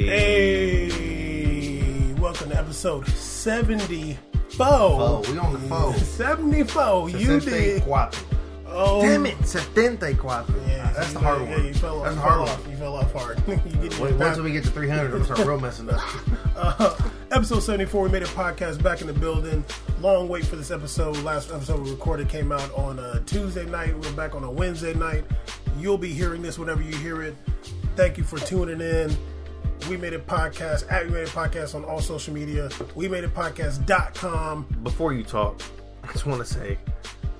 Hey, welcome to episode 74. Oh, we on the phone. 74, you did. 74. Oh, Damn it, 74. Yeah, That's the hard yeah, one. You fell off. That's you the hard fell one. off. You fell off hard. you get Wait, till we get to 300, I'm gonna start real messing up. uh, episode 74, we made a podcast back in the building. Long wait for this episode. Last episode we recorded came out on a Tuesday night. We're back on a Wednesday night. You'll be hearing this whenever you hear it. Thank you for tuning in. We made a podcast at We Made a Podcast on all social media. We made a podcast.com. Before you talk, I just want to say,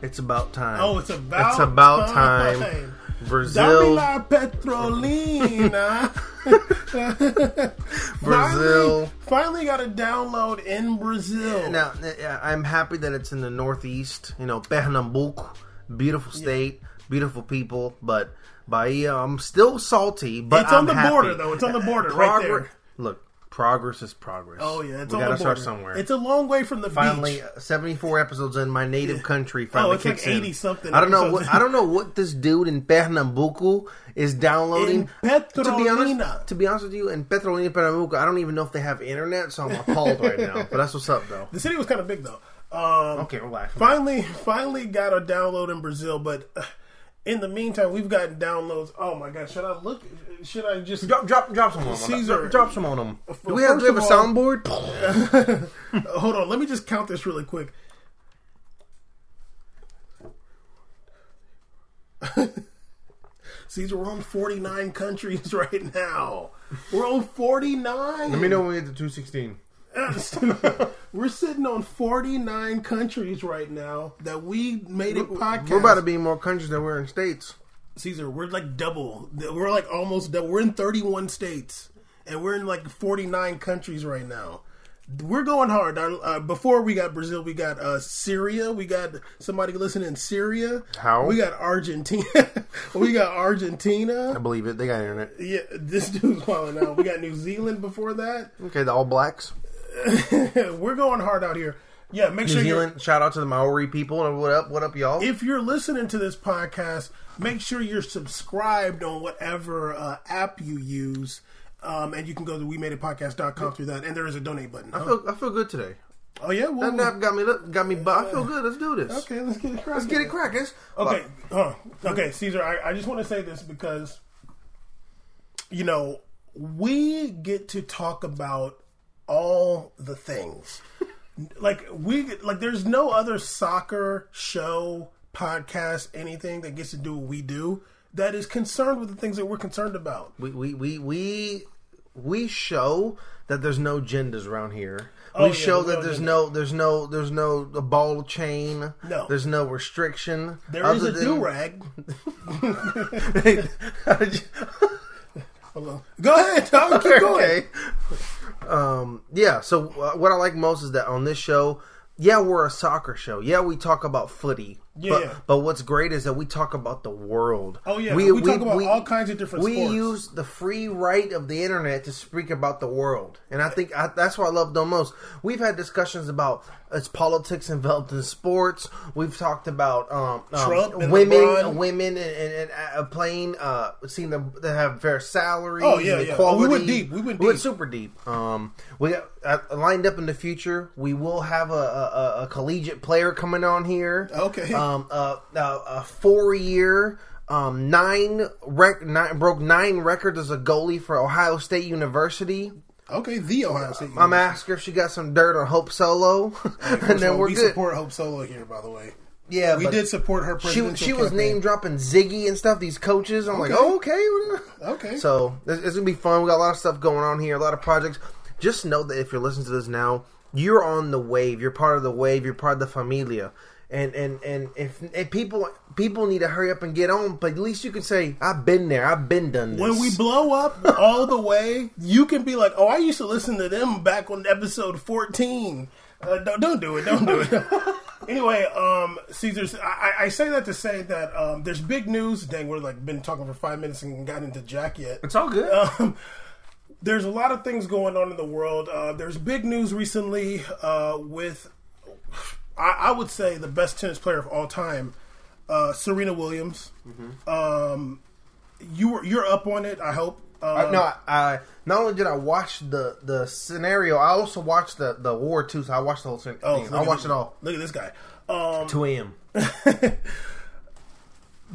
it's about time. Oh, it's about It's about time. time. Brazil, Davila Petrolina. Brazil. Finally, finally got a download in Brazil. Now, I'm happy that it's in the Northeast. You know, Pernambuco, beautiful state, beautiful people, but Bahia, I'm still salty. But It's on I'm the happy. border, though. It's on the border, right there. Look, progress is progress. Oh yeah, it's we on gotta the border. start somewhere. It's a long way from the finally, beach. uh, 74 episodes in my native country finally Oh, it's like kicks in. 80 something I don't know. What, I don't know what this dude in Pernambuco is downloading. In to be honest, to be honest with you, in Petrolina, Pernambuco, I don't even know if they have internet, so I'm appalled right now. But that's what's up, though. The city was kind of big though. Um, Okay, relax. Finally, finally got a download in Brazil, but uh, in the meantime, we've gotten downloads. Oh my god, should I look? Should I just? Drop, drop, drop some on them. Caesar. Drop, drop some on them. Do we have, do we have a soundboard? Hold on, let me just count this really quick. Caesar, we're on 49 countries right now. We're on 49. Let me know when we get to 216. we're sitting on 49 countries right now that we made a podcast. We're about to be in more countries than we're in states. Caesar, we're like double. We're like almost double. We're in 31 states, and we're in like 49 countries right now. We're going hard. Uh, uh, before we got Brazil, we got uh, Syria. We got somebody listening in Syria. How? We got Argentina. we got Argentina. I believe it. They got internet. Yeah, this dude's falling out. We got New Zealand before that. Okay, the All Blacks. we're going hard out here. Yeah, make New sure Zealand. Shout out to the Maori people. And what up? What up, y'all? if you're listening to this podcast, make sure you're subscribed on whatever uh, app you use. Um, and you can go to we made it podcast.com through that. And there is a donate button. I feel, I feel good today. Oh, yeah? Well, That nap got me. Got me. But I feel good. Let's do this. okay, let's get it cracking. Let's get it cracking. Okay, huh. okay, Caesar. I, I just want to say this because, you know, we get to talk about all the things. like we like, there's no other soccer show, podcast, anything that gets to do what we do that is concerned with the things that we're concerned about. We we we we we show that there's no genders around here. Oh, we yeah, show that no there's gender. no there's no there's no a ball chain. No. there's no restriction. There is a than- do rag. Go ahead, Tom. Keep going. Um, yeah. So uh, what I like most is that on this show, yeah, we're a soccer show. Yeah, we talk about footy. Yeah, But, yeah. but what's great is that we talk about the world. Oh, yeah. We talk about all kinds of different We sports. use the free right of the internet to speak about the world, and I think I, that's what I love the most. We've had discussions about its politics involved in sports. We've talked about um, um, women, LeBron. women, and, and, and uh, playing, uh, seeing them that have fair salaries. Oh, yeah, yeah. Oh, we went deep. We went deep. super deep. Um, we got uh, lined up in the future. We will have a, a, a- a collegiate player coming on here. Okay. Um, uh, uh, a four year. Um, nine, rec- nine broke nine records as a goalie for Ohio State University. Okay, the Ohio State. I'm asking her if she got some dirt on Hope Solo, and then all, we're we good. support Hope Solo here, by the way. yeah, We did support her She she was campaign. name dropping Ziggy and stuff. These coaches, I'm like, Okay. oh, okay. Okay. So it's, it's gonna be fun. We got a lot of stuff going on here, a lot of projects. Just know that if you're listening to this now, you're on the wave. You're part of the wave. You're part of the familia. And and and if, if people people need to hurry up and get on, but at least you can say, I've been there. I've been done this. when we blow up all the way, you can be like, "Oh, I used to listen to them back on episode 14." Uh, don't, don't do it. Don't do it. anyway, um, Caesar's. I, I- I say that to say that um, there's big news. Dang, we're like been talking for five minutes and got into Jack yet. it's all good. Um, there's a lot of things going on in the world. Uh, there's big news recently uh, with, I, I would say, the best tennis player of all time, uh, Serena Williams. Um, you were you're up on it. I hope. Uh, no, I, I not only did I watch the the scenario, I also watched the the war too. So I watched the whole thing. oh, I watched this- it all. Look at this guy. Um, Two a.m.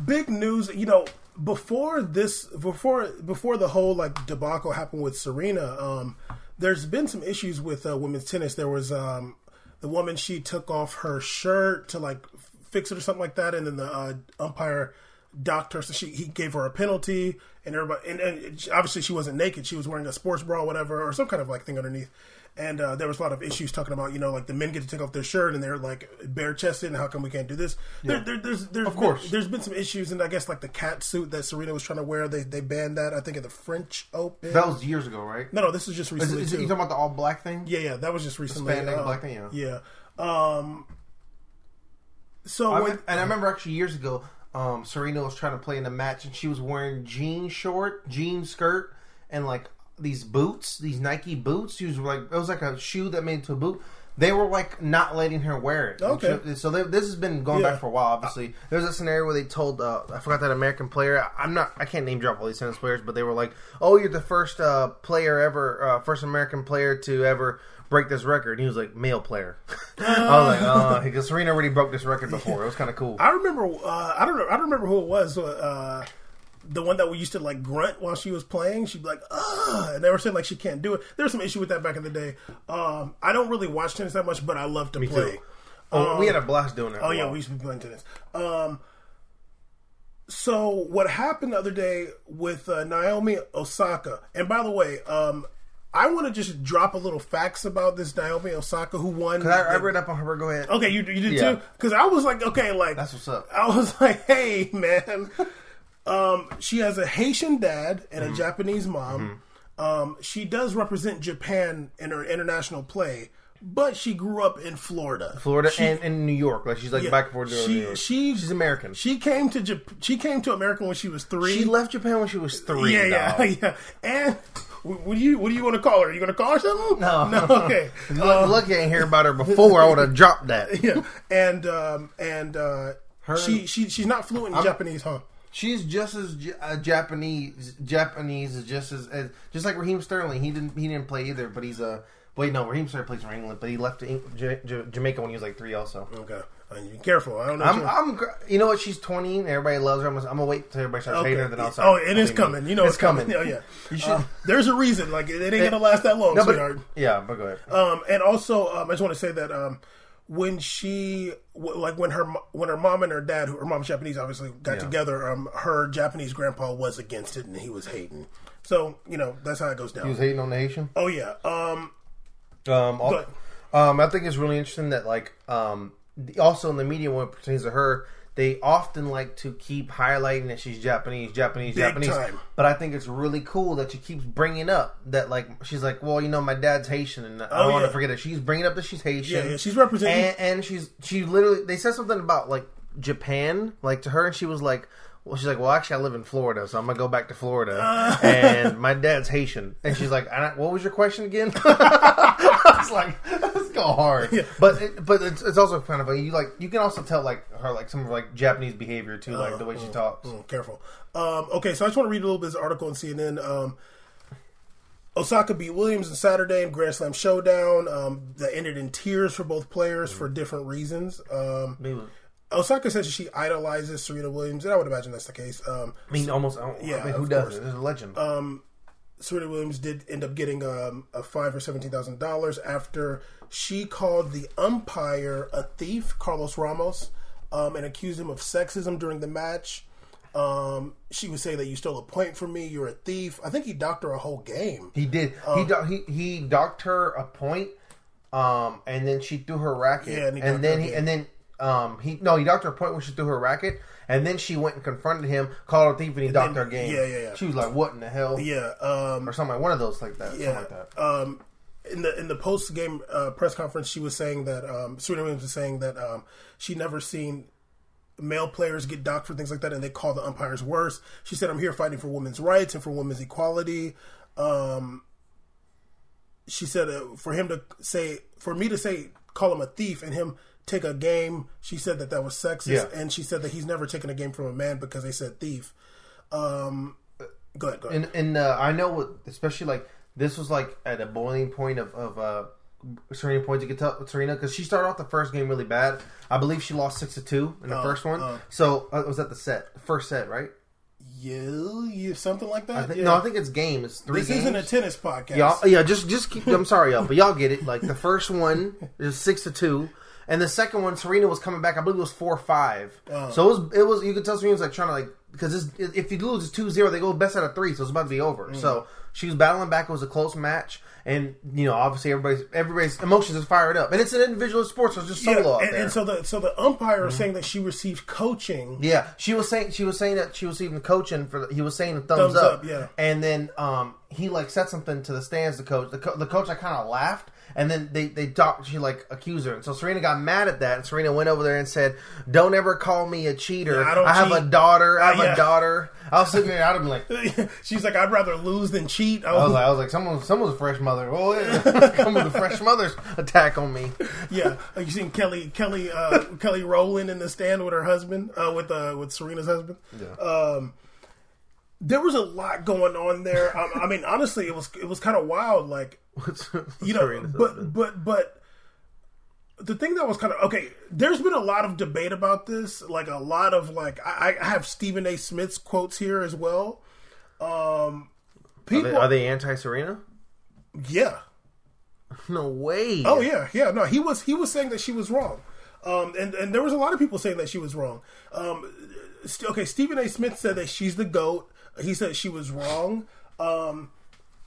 big news. You know, before this, before before the whole like debacle happened with Serena, um, there's been some issues with uh, women's tennis. There was um, the woman she took off her shirt to like fix it or something like that, and then the uh, umpire docked her, so she he gave her a penalty, and everybody, and, and obviously she wasn't naked; she was wearing a sports bra, or whatever, or some kind of like thing underneath. And uh, there was a lot of issues talking about, you know, like the men get to take off their shirt and they're like bare chested, and how come we can't do this? There, there, there's, there's Of course. been, there's been some issues, and I guess like the cat suit that Serena was trying to wear, they they banned that. I think at the French Open. That was years ago, right? no, no, this is just Is, recently is, too. you talking about the all black thing? yeah, yeah, that was just recently. spandex uh, black thing, yeah. yeah. Um. So I when, and I remember actually years ago, um, Serena was trying to play in a match, and she was wearing jean short, jean skirt, and like these boots, these Nike boots. She was like, it was like a shoe that made into a boot. They were like not letting her wear it. Okay. she- so they, this has been going Yeah. back for a while. Obviously, there's a scenario where they told uh, I forgot that American player. I'm not. I can't name drop all these tennis players, but they were like, "Oh, you're the first uh, player ever, uh, first American player to ever." Break this record. And he was like male player. I was like, uh, because Serena already broke this record before. It was kind of cool. I remember, uh, I don't know, I don't remember who it was. Uh, the one that we used to like grunt while she was playing. She'd be like, "Ugh," and they were saying like she can't do it. There was some issue with that back in the day. Um, I don't really watch tennis that much, but I love to play. too. Oh, we had a blast doing that. Oh yeah, we used to be playing tennis. Um, so what happened the other day with uh, Naomi Osaka? And by the way, um, I want to just drop a little facts about this Naomi Osaka who won. I, I read up on her. Go ahead. Okay, you you did Yeah. too? Because I was like, okay, like That's what's up. I was like, hey man, um, she has a Haitian dad and Mm-hmm. a Japanese mom. Um, she does represent Japan in her international play, but she grew up in Florida, Florida She- and, and New York. Like she's like yeah, back and forth to she- New York. she- she's American. She, came to Jap- she came to America when she was three. She left Japan when she was three. yeah, yeah, dog. yeah. And what do you what do you want to call her? Are you going to call her something? No. no. Okay. Look, look, I ain't hear about her before. I would have dropped that. yeah, and um, and uh, she she she's not fluent in Japanese, huh? She's just as uh, Japanese. Japanese is just as, as just like Raheem Sterling. He didn't he didn't play either, but he's a wait no Raheem Sterling plays for England, but he left J- J- Jamaica when he was like three. Also, Okay, uh, you careful. I don't know. I'm, I'm you know what? She's 20. and Everybody loves her. I'm I'm gonna wait till everybody starts you're- hating her. Then I'll Oh, it is coming. You know it's, it's coming. Oh yeah. You should. Uh, there's a reason. Like it, it ain't gonna last that long, no, but sweetheart. yeah, but go ahead. Um, and also, um, I just want to say that um, when she, like when her when her mom and her dad, her mom's Japanese, obviously got Yeah. together, um, her Japanese grandpa was against it and he was hating. So you know that's how it goes down. He was hating on the Haitian. oh yeah. Um, Um, um, I think it's really interesting that like um, the- also in the media when it pertains to her, they often like to keep highlighting that she's Japanese, Japanese, Big Japanese. time. But I think it's really cool that she keeps bringing up that like she's like, well, you know, my dad's Haitian, and I Oh, don't want to forget it. She's bringing up that she's Haitian. yeah, yeah. She's representing. and, and she's she literally they said something about like Japan, like to her, and she was like. Well, she's like, well, actually, I live in Florida, so I'm gonna go back to Florida, uh. and my dad's Haitian. And she's like, "I- "What was your question again?" I was like, "Let's go hard." But it, but it's, it's also kind of a you like you can also tell like her like some of like Japanese behavior too, like the way she talks. Mm, careful. Um, okay, so I just want to read a little bit of this article on CNN. Um, Osaka beat Williams on Saturday in Grand Slam Showdown. Um, that ended in tears for both players for different reasons. Um, Osaka says she idolizes Serena Williams, and I would imagine that's the case. Um, I mean, almost. I Yeah, I mean, who does course. it? There's a legend. Serena Williams did end up getting um, a fine for seventeen thousand dollars after she called the umpire a thief, Carlos Ramos, um, and accused him of sexism during the match. Um, she would say that you stole a point from me. You're a thief. I think he docked her a whole game. He did. Oh. he do- he he docked her a point, um, and then she threw her racket. Yeah, and and, he docked then he and then um he no he docked her a point when she threw her racket, and then she went and confronted him, called her a thief, and he docked then- her game. yeah, yeah, yeah. She was like, "What in the hell?" Yeah. Um, or something like one of those like that. Something yeah. like that. Um, in the in the post game uh, press conference, she was saying that um, Serena Williams was saying that um, she never seen male players get docked for things like that, and they call the umpires worse. She said, "I'm here fighting for women's rights and for women's equality." Um, she said, uh, "For him to say, for me to say, call him a thief, and him take a game," she said that that was sexist, Yeah. and she said that he's never taken a game from a man because they said thief. Um, go ahead. Go ahead. And and uh, I know, what, especially like this was like at a boiling point of of uh, Serena points. You could tell Serena because she started off the first game really bad. I believe she lost six to two in the Oh, first one. oh. So uh, was that the set, the first set, right? you, you something like that. I think, Yeah. No, I think it's game. It's three this games. isn't a tennis podcast. Y'all, yeah, just just keep. I'm sorry, y'all, but y'all get it. Like the first one is six to two, and the second one, Serena was coming back. I believe it was four five. Oh. So it was it was you could tell Serena was like trying to like because if you lose it's 2-0, they go best out of three, so it's about to be over. Mm. So she was battling back. It was a close match, and you know obviously everybody's everybody's emotions is fired up, and it's an individual sport, so it's just Yeah, solo out and, there. and so the so the umpire is saying that she received coaching. Yeah, she was saying she was saying that she was even coaching for. The, he was saying the thumbs, Thumbs up, up, yeah. And then um, he like said something to the stands. The coach, the, co- the coach, I kind of laughed, and then they they talked. She like accused her, and so Serena got mad at that. And Serena went over there and said, "Don't ever call me a cheater. Yeah, I don't have a daughter. I have Uh, yeah. a daughter." I was sitting there, I'd been like. She's like, I'd rather lose than cheat. I was like, I was like, someone, someone's a fresh mother. Oh, yeah. come with a fresh mother's attack on me. yeah, like you seen Kelly Kelly uh, Kelly Rowland in the stand with her husband, uh, with uh, with Serena's husband. Um, there was a lot going on there. I, I mean, honestly, it was it was kind of wild. Like What's, you know, but but but the thing that was kind of okay. There's been a lot of debate about this. Like a lot of like I, I have Stephen A. Smith's quotes here as well. Um, are people, they, are they anti Serena? yeah. No way. Oh yeah, yeah. No, he was he was saying that she was wrong, um, and and there was a lot of people saying that she was wrong. Um, st- okay, Stephen A. Smith said that she's the goat. He said she was wrong. Um,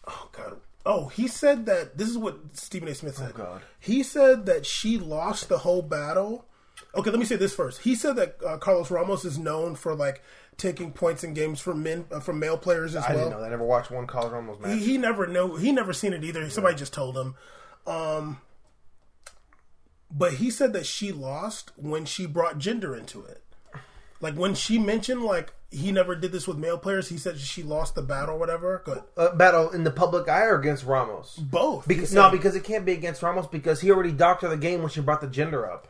oh god. Oh, he said that this is what Stephen A. Smith said. Oh, God. He said that she lost the whole battle. Okay, let me say this first. He said that uh, Carlos Ramos is known for like taking points in games from men uh, from male players as I well I didn't know that. I never watched one Carlos Ramos match. he, he never knew he never seen it either somebody just told him um but he said that she lost when she brought gender into it like when she mentioned like he never did this with male players he said she lost the battle or whatever good uh, battle in the public eye or against Ramos? both Because, no, because it can't be against Ramos because he already doctored the game when she brought the gender up.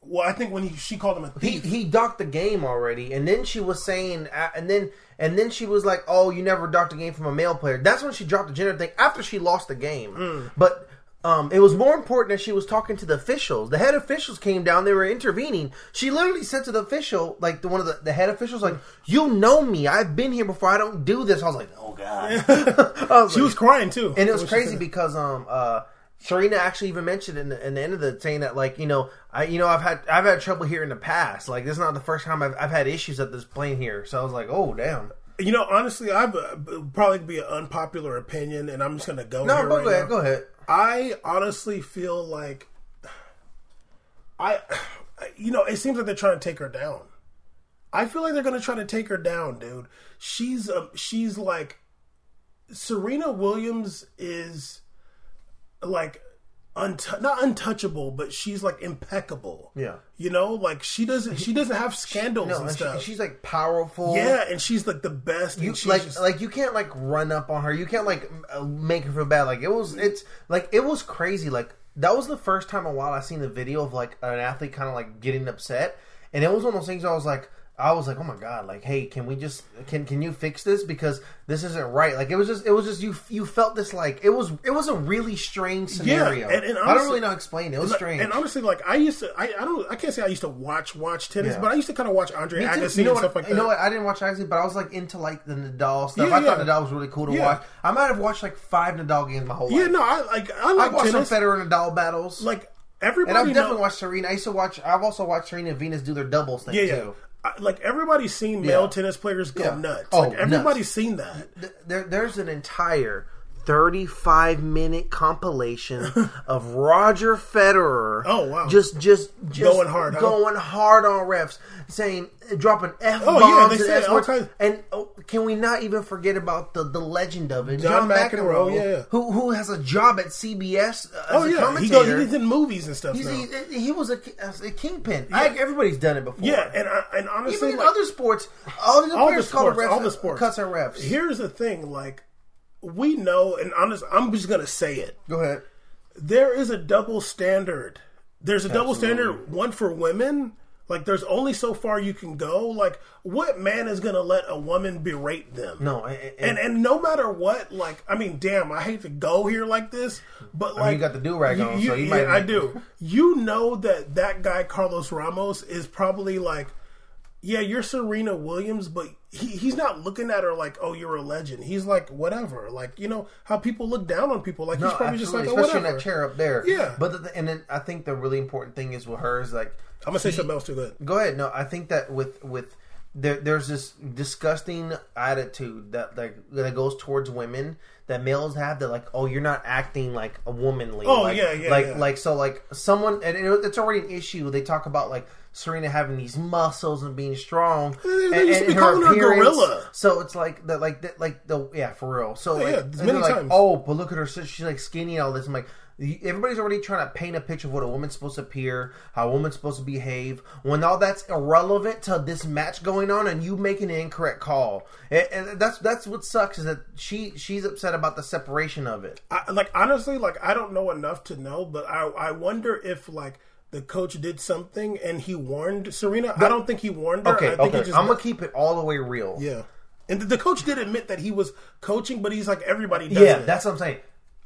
well i think when he, she called him a He thief he docked the game already, and then she was saying, uh, and then and then she was like, "Oh, you never docked the game from a male player." That's when she dropped the gender thing after she lost the game. Mm. But um, it was more important that she was talking to the officials. The head officials came down; they were intervening. She literally said to the official, like the one of the, the head officials, like, "You know me. I've been here before. I don't do this." I was like, "Oh God." Was she like- was crying too and it was crazy because um uh Serena actually even mentioned in the, in the end of the saying that like you know I you know I've had I've had trouble here in the past like this is not the first time I've, I've had issues at this plane here so I was like oh damn you know honestly i've uh, probably be an unpopular opinion and i'm just gonna go no go ahead go ahead I honestly feel like I, you know, it seems like they're trying to take her down. I feel like they're going to try to take her down, dude. She's um, she's like Serena Williams is like unt- not untouchable, but she's like impeccable. Yeah. you know, like she doesn't she doesn't have scandals no and and she, stuff. she's like powerful yeah, and she's like the best. you like just- like you can't like run up on her you can't like uh, make her feel bad like it was it's like it was crazy like that was the first time in a while I seen the video of like an athlete kind of like getting upset and it was one of those things I was like I was like, oh my god, like, hey, can we just can can you fix this because this isn't right? Like, it was just it was just you you felt this like it was it was a really strange scenario. and- and I don't really know how to explain it. It was strange. And honestly, like I used to, I, I don't, I can't say I used to watch watch tennis, Yeah. but I used to kind of watch Andre Agassi You know and what? stuff like that. You know what? I didn't watch Agassi, but I was like into like the Nadal stuff. Yeah, I thought. Nadal was really cool to Yeah. watch. I might have watched like five Nadal games my whole life. Yeah, no, I like I I like watched tennis. some Federer Nadal battles. Like Everybody and I've definitely watched Serena. I used to watch. I've also watched Serena and Venus do their doubles thing yeah, yeah. too. Like everybody's seen male Yeah. tennis players go Yeah. nuts. Oh, like everybody's nuts. seen that. There, there's an entire 35 minute compilation of Roger Federer. Oh, wow. Just, just, just Going hard, huh? going hard on refs, saying, dropping f Oh, yeah, they and say S all kinds- And oh, can we not even forget about the, the legend of it, John McEnroe, yeah. who who has a job at CBS uh, as Oh a yeah, he goes. He gets in movies and stuff. He's, now. he, he was a, a kingpin. I, everybody's done it before. yeah, and I, and honestly, even in like, other sports, all the all the players call the sports, refs, all the sports, cuts and refs. Here's the thing, like we know, and honest, I'm just gonna say it. Go ahead. there is a double standard. There's a double standard, one for women, Like, there's only so far you can go. Like, what man is gonna let a woman berate them? No, and, and, And and no matter what, like, I mean, damn, I hate to go here like this, but like, you got the do-rag on, so you yeah, might- I do. You know that that guy Carlos Ramos is probably like, yeah, you're Serena Williams, but he, he's not looking at her like, oh, you're a legend. He's like, whatever. Like, you know how people look down on people. Like, No, he's probably just like, absolutely, oh, especially in whatever. that chair up there. Yeah. But the, and then I think the really important thing is with her is like I'm gonna say something else too. Good. Go ahead. No, I think that with with there, there's this disgusting attitude that like that goes towards women that males have that like oh you're not acting like a womanly. Oh, like, yeah, yeah, Like yeah. like so like someone and it, it's already an issue. They talk about like Serena having these muscles and being strong. And, used to and be her a appearance. gorilla. So it's like the like the, like the yeah for real. So Yeah, like yeah, like oh but look at her she's like skinny and all this. I'm like everybody's already trying to paint a picture of what a woman's supposed to appear, how a woman's supposed to behave, when all that's irrelevant to this match going on, and you making an incorrect call. And, and that's that's what sucks is that she she's upset about the separation of it. I, like honestly, like I don't know enough to know, but I I wonder if like the coach did something and he warned Serena. I don't think he warned her. Okay, I think okay, he just I'm gonna keep it all the way real. yeah. And the, the coach did admit that he was coaching, but he's like everybody does Yeah, it. that's what I'm saying.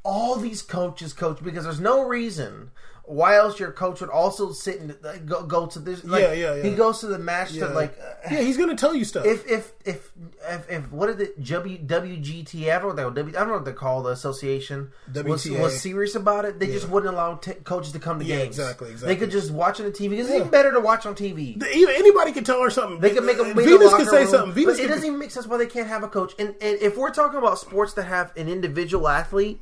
All these coaches coach because there's no reason why else your coach would also sit and uh, go, go to this. Like, Yeah, yeah, yeah. He goes to the match yeah. to like. Uh, yeah, he's gonna tell you stuff. if if if if, if what is it w, WGT I don't know w, I don't know what they call the association was, WTA. was serious about it they just wouldn't allow t- coaches to come to Yeah, games exactly, they could just watch on the TV Yeah. it's even better to watch on TV The- anybody can tell her something. they can make a Venus can say something. Venus but it doesn't even make sense why they can't have a coach. And, and if we're talking about sports that have an individual athlete,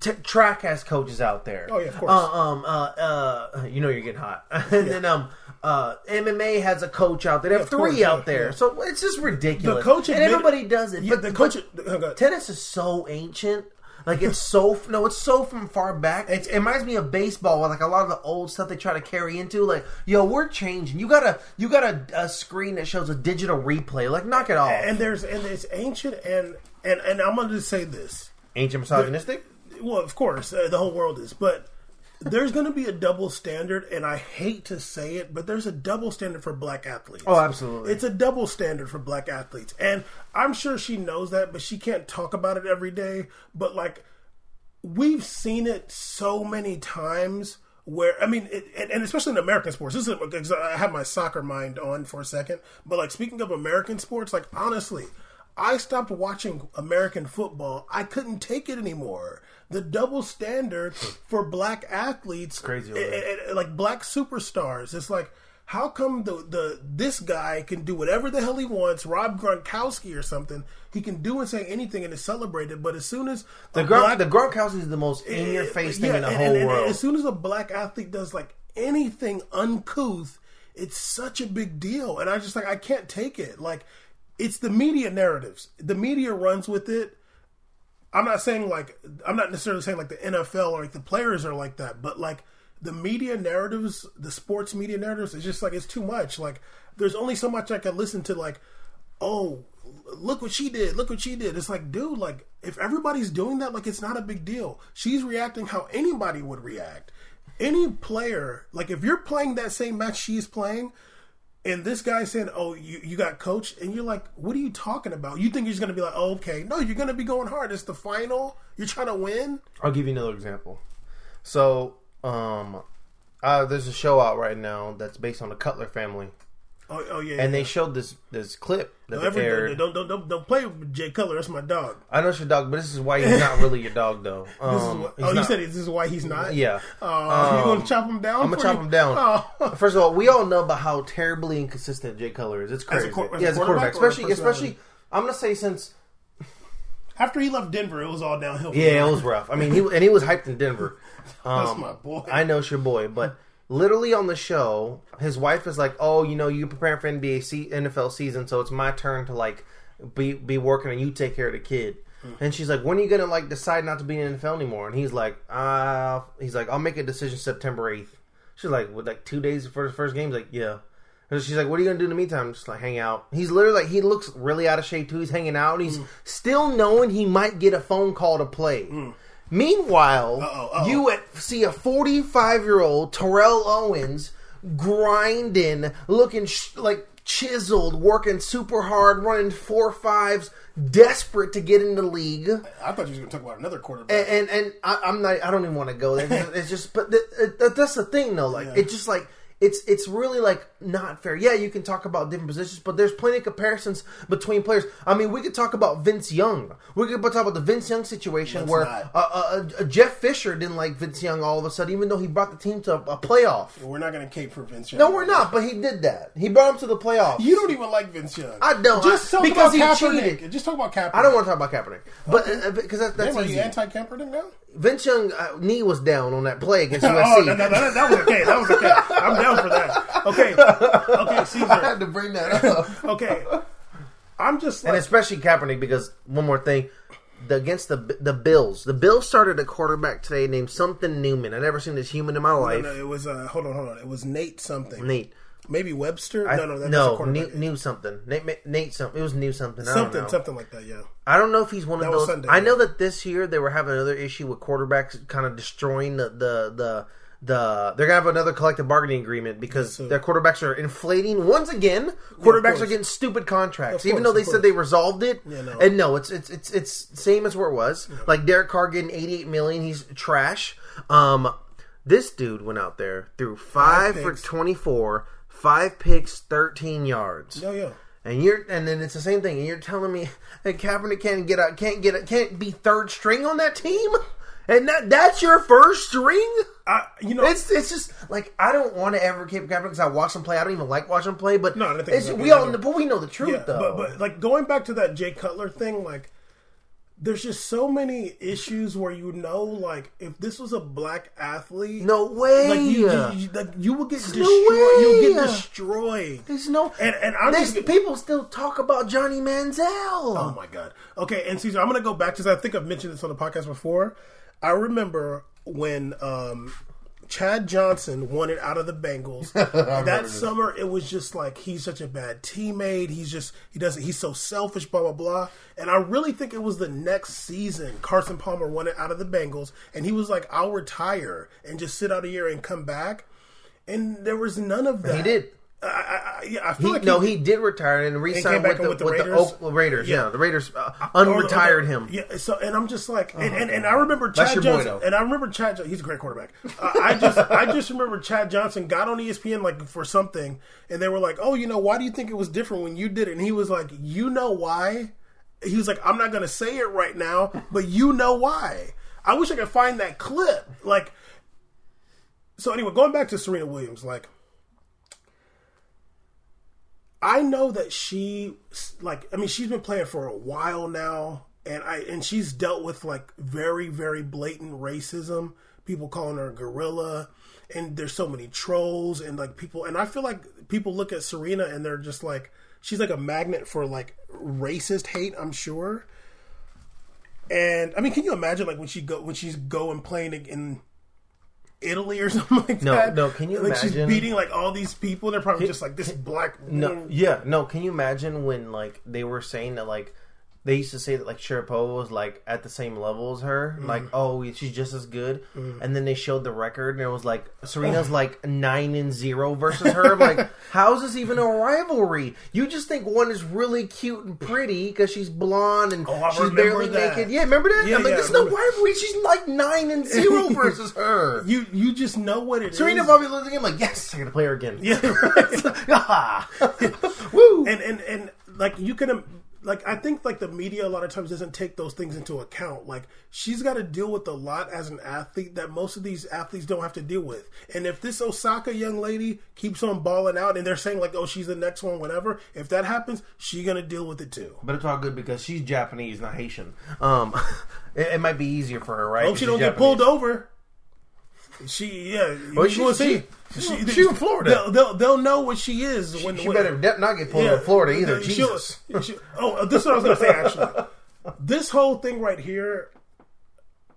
t- track has coaches out there. Oh, yeah, of course. Uh, um, uh, uh, you know you're getting hot. and then um, uh, MMA has a coach out there. They have of three course, yeah, out there. yeah. So it's just ridiculous. The coach and everybody does it. Yeah, but the but coach. God. tennis is so ancient. Like it's so no, it's so from far back. It's, it reminds me of baseball, with like a lot of the old stuff they try to carry into. Like, yo, we're changing. You got a you got a, a screen that shows a digital replay. Like, knock it off. and there's and it's ancient and and and I'm gonna just say this. Ancient misogynistic. Well, of course, uh, the whole world is, but there's going to be a double standard, and I hate to say it, but there's a double standard for black athletes. Oh, absolutely. It's a double standard for black athletes, and I'm sure she knows that, but she can't talk about it every day. But like, we've seen it so many times. Where I mean, it, and- and especially in American sports, this is, I have my soccer mind on for a second. But like speaking of American sports, like honestly, I stopped watching American football. I couldn't take it anymore. The double standard for black athletes, crazy eh, eh, eh, like black superstars. It's like, how come the the this guy can do whatever the hell he wants, Rob Gronkowski or something? He can do and say anything and it's celebrated. But as soon as The a Gronk, black- the Gronkowski is the most in your face thing yeah, in the and- whole and- and world. As soon as a black athlete does like anything uncouth, it's such a big deal, and I just like I can't take it. Like it's the media narratives. The media runs with it. I'm not saying like I'm not necessarily saying like the NFL or like the players are like that, but like the media narratives, the sports media narratives, it's just like it's too much. Like there's only so much I can listen to. Like, oh, look what she did, look what she did. It's like, dude, like if everybody's doing that, like it's not a big deal. She's reacting how anybody would react. Any player, like if you're playing that same match she's playing, and this guy said, "Oh, you, you got coached," and you're like, "What are you talking about? You think you're gonna be like, oh, okay? No, you're gonna be going hard. It's the final. You're trying to win. I'll give you another example. So, um, uh, there's a show out right now that's based on the Cutler family, Oh, oh yeah. and yeah. they showed this this clip that Every, aired. don't, don't don't don't play with Jay Cutler. That's my dog. I know it's your dog, but this is why he's not really your dog, though. Um, This is what, he's oh, you said this is why he's not. Yeah. Oh, you gonna chop him down? I'm gonna chop you? him down. Oh. First of all, we all know about how terribly inconsistent Jay Cutler is. It's As crazy. a quar- as yeah, a as a quarterback, quarterback especially especially. I'm gonna say since After he left Denver, it was all downhill. yeah, it was rough. I mean, he and he was hyped in Denver. That's Um, my boy. I know it's your boy, but literally on the show, his wife is like, "Oh, you know, you're preparing for NBA se- NFL season, so it's my turn to like be be working, and you take care of the kid." Hmm. And she's like, "When are you gonna like decide not to be in NFL anymore?" And he's like, "Uh, he's like, I'll make a decision September 8th." She's like, "With like two days before the first game?" He's like, "Yeah." And she's like, "What are you gonna do in the meantime?" Just like hang out. He's literally like, he looks really out of shape too. He's hanging out, and he's hmm. still knowing he might get a phone call to play. Hmm. Meanwhile, Uh-oh, uh-oh. you at, see a 45 year old Terrell Owens grinding, looking sh- like chiseled, working super hard, running four fives, desperate to get in the league. I thought you was going to talk about another quarterback. And and, and I, I'm not. I don't even want to go there. It's, it's just, but the, it, that's the thing, though. Like Yeah. it's just like it's it's really like not fair. Yeah, you can talk about different positions, but there's plenty of comparisons between players. I mean, we could talk about Vince Young. We could talk about the Vince Young situation where uh, uh, uh, Jeff Fisher didn't like Vince Young all of a sudden, even though he brought the team to a, playoff. we're not going to cape for Vince Young. No, we're not. But he did that. He brought him to the playoffs. You don't even like Vince Young. I don't. Just talk because about he Kaepernick. cheated. Just talk about Kaepernick. I don't want to talk about Kaepernick, but uh, because that, that's Damn, are easy. you anti-Kaepernick now? Vince Young uh, knee was down on that play against USC. Oh, no, no, no, that was okay. That was okay. I'm down for that. Okay, okay, I Caesar. had to bring that up. Okay, I'm just and especially Kaepernick because one more thing, the, against the the Bills. The Bills started a quarterback today named something Newman. I never seen this human in my no, life. no, it was uh, hold on, hold on. It was Nate something. Nate. Maybe Webster. I, no, no, that, no, quarterback. Nate, knew something. Nate, Nate something. It was new something. Something, something like that. Yeah. I don't know if he's one of That was those. Sunday, I yeah. know that this year they were having another issue with quarterbacks kind of destroying the the the. The, they're gonna have another collective bargaining agreement because so- their quarterbacks are inflating once again. Quarterbacks course. are getting stupid contracts, Of even though they of said they resolved it. Yeah, no. And no, it's it's it's it's same as where it was. Like Derek Carr getting eighty eight million, he's trash. Um, this dude went out there threw five, Five for twenty four, five picks, thirteen yards. No, yeah. And you're, and then it's the same thing. And you're telling me that Kaepernick can't get out, can't get, can't be third string on that team, and that that's your first string. I, you know, It's it's just like I don't want to ever keep Kaepernick because I watch him play. I don't even like watching him play, but No, I think it's, it's we all but we know the truth yeah, though. but but like going back to that Jay Cutler thing, like there's just so many issues where you know, like if this was a black athlete, no way. like you, you, you, like, you will get no destroyed. way. You'll get destroyed. There's no And- and I'm just- people still talk about Johnny Manziel. Oh my god. Okay, and Caesar, I'm gonna go back because I think I've mentioned this on the podcast before. I remember when um, Chad Johnson won it out of the Bengals. that summer, it was just like he's such a bad teammate. He's just he doesn't. He's so selfish. Blah blah blah. And I really think it was the next season Carson Palmer won it out of the Bengals, and he was like, "I'll retire and just sit out a year and come back." And there was none of that. He did. I, I, I, yeah, I feel He, like no, he did retire and re-signed with, the, with the with the Raiders? Oakland Raiders. Yeah, Yeah. the Raiders uh, unretired him. Yeah, so and I'm just like, and, and, and I remember That's Chad boy, Johnson, though. and I remember Chad. He's a great quarterback. Uh, I just, I just remember Chad Johnson got on ESPN like for something, and they were like, "Oh, you know, why do you think it was different when you did it?" And he was like, "You know why?" He was like, "I'm not going to say it right now, but you know why." I wish I could find that clip. Like, so anyway, going back to Serena Williams, like. I know that she like I mean she's been playing for a while now and I and she's dealt with like very very blatant racism people calling her a gorilla and there's so many trolls and like people and I feel like people look at Serena and they're just like she's like a magnet for like racist hate I'm sure. And I mean can you imagine like when she go when she's going playing in Italy or something like No, that no, can you like she's beating like all these people they're probably just like this black No, yeah, no. Can you imagine when like they were saying that like they used to say that like Sharapova was like at the same level as her, Mm. like oh she's just as good, and then they showed the record and it was like Serena's like nine and zero versus her. I'm like, how is this even a rivalry? You just think one is really cute and pretty because she's blonde and Oh, she's barely that. naked. Yeah, remember that? Yeah, I'm like, yeah, there's I no rivalry. She's like nine and zero versus her. You you just know what it is. Serena probably losing him like, yes, I gotta play her again. Yeah. Ah. Woo! and and and like you can like I think like the media a lot of times doesn't take those things into account. Like she's got to deal with a lot as an athlete that most of these athletes don't have to deal with. And if this Osaka young lady keeps on balling out and they're saying like, oh, she's the next one, whatever. If that happens, she's gonna deal with it too. But it's all good because she's Japanese, not Haitian. Um, it, it might be easier for her, right? Hope she don't get pulled over. She yeah. Well, she- wanna she- see? she in Florida. They'll, they'll they'll know what she is when She when- better not get pulled in Florida either. She'll- Jesus. she- oh, uh, this is what I was going to say. Actually, this whole thing right here,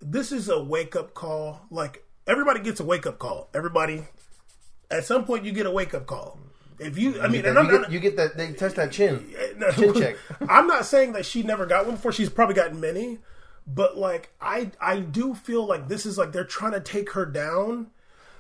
this is a wake up call. Like everybody gets a wake up call. Everybody, at some point, you get a wake up call. If you, I mean, You and I'm get, not, you get that. They touch that chin. no, Chin check. I'm not saying that she never got one before. She's probably gotten many, but like I, I do feel like this is like they're trying to take her down.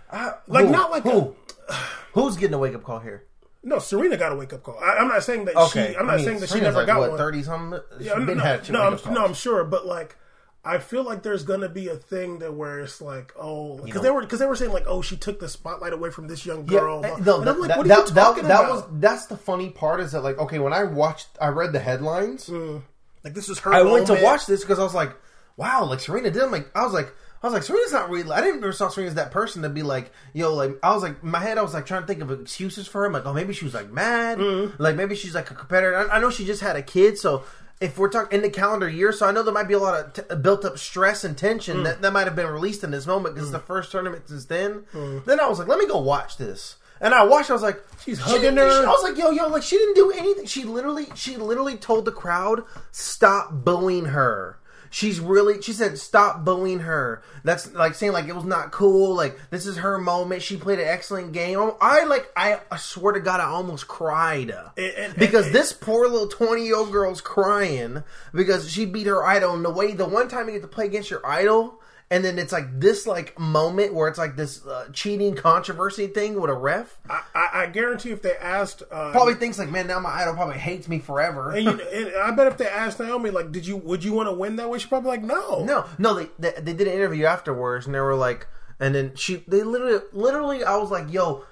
Uh, like Who? not like who? A, Who's getting a wake up call here? no. Serena got a wake up call. I, I'm not saying that Okay, she. I'm not I mean, saying that she never like, got what, one. Thirty something. Yeah, no, been no, had no, I'm, no. I'm sure, but like, I feel like there's gonna be a thing that where it's like, oh, because they were because they were saying like, oh, she took the spotlight away from this young Yeah, girl. Eh, and no, that, like, that, that, you that, talking that about? was that's the funny part is that like okay when I watched I read the headlines mm. Like this is her. I went to watch this because I was like wow like Serena did I'm like I was like I was like Serena's not really I didn't ever saw Serena as that person to be like yo like I was like in my head I was like trying to think of excuses for him like oh maybe she was like mad Mm-hmm. like maybe she's like a competitor I, I know she just had a kid so. If we're talking in the calendar year, so I know there might be a lot of t- built up stress and Mm. tension that, that might have been released in this moment because it's the first tournament since then. Then I was like, let me go watch this. And I watched. I was like. She's hugging her. she- I was like, yo, yo, like she didn't do anything. She literally, she literally told the crowd, stop booing her. She's really, she said, stop booing her. That's like saying like it was not cool. Like this is her moment. She played an excellent game. I like, I, I swear to God, I almost cried and- because and- this poor little twenty year old girl's crying because she beat her idol. And the way, the one time you get to play against your idol. And then it's like this like moment where it's like this uh, cheating controversy thing with a ref I, I, I guarantee if they asked, uh, probably thinks like, man, now my idol probably hates me forever. and, you, and I bet if they asked Naomi, like, did you would you want to win that way? She's probably like, no, no, no, they, they they did an interview afterwards, and they were like, and then she, they literally, literally, I was like, yo,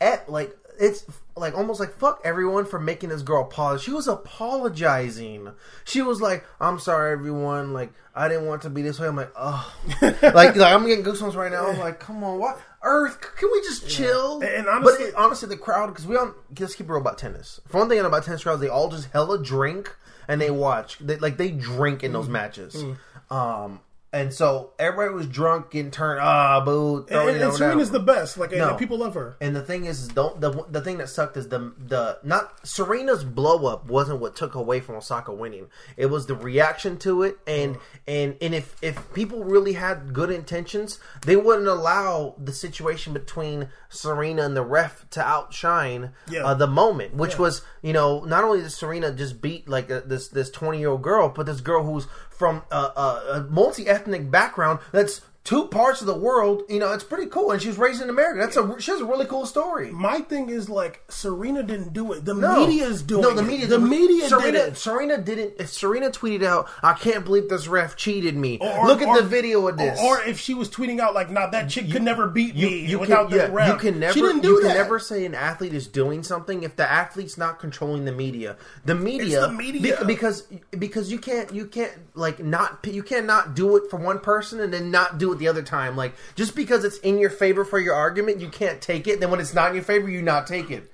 at like it's like almost like fuck everyone for making this girl pause. She was apologizing. She was like, I'm sorry, everyone. Like I didn't want to be this way. I'm like, oh, like, like I'm getting goosebumps right now. I'm like, come on, what? Earth, can we just chill? And honestly- but it, honestly, the crowd because we don't let's keep it real about tennis. For one thing about tennis crowds, they all just hella drink and they watch. They, like they drink in Mm. those matches. Um, and so everybody was drunk, getting turned ah boo. And, and, and. Serena's the best. Like, and No. people love her. And the thing is, don't the the thing that sucked is the the not Serena's blow up wasn't what took away from Osaka winning. It was the reaction to it, and and and if if people really had good intentions, they wouldn't allow the situation between Serena and the ref to outshine Yeah. uh, the moment, which was you know not only did Serena just beat like uh, this this twenty year old girl, but this girl who's from a, a, a multi ethnic background that's two parts of the world. You know, it's pretty cool, and she was raised in America. That's a she has a really cool story. My thing is like Serena didn't do it. The No. is doing no, the it. media. The media Serena, did it. Serena didn't. If Serena tweeted out, "I can't believe this ref cheated me," Or- look at or- the video of this. Or if she was tweeting out like, "Nah, that chick could never beat you, me you without can, the yeah, ref." you can never She didn't do you that. can never say an athlete is doing something if the athlete's not controlling the media. The media, the media. be- because because you can't you can't like not you can't not do it for one person and then not do it the other time. Like just because it's in your favor for your argument, you can't take it. Then when it's not in your favor, you not take it.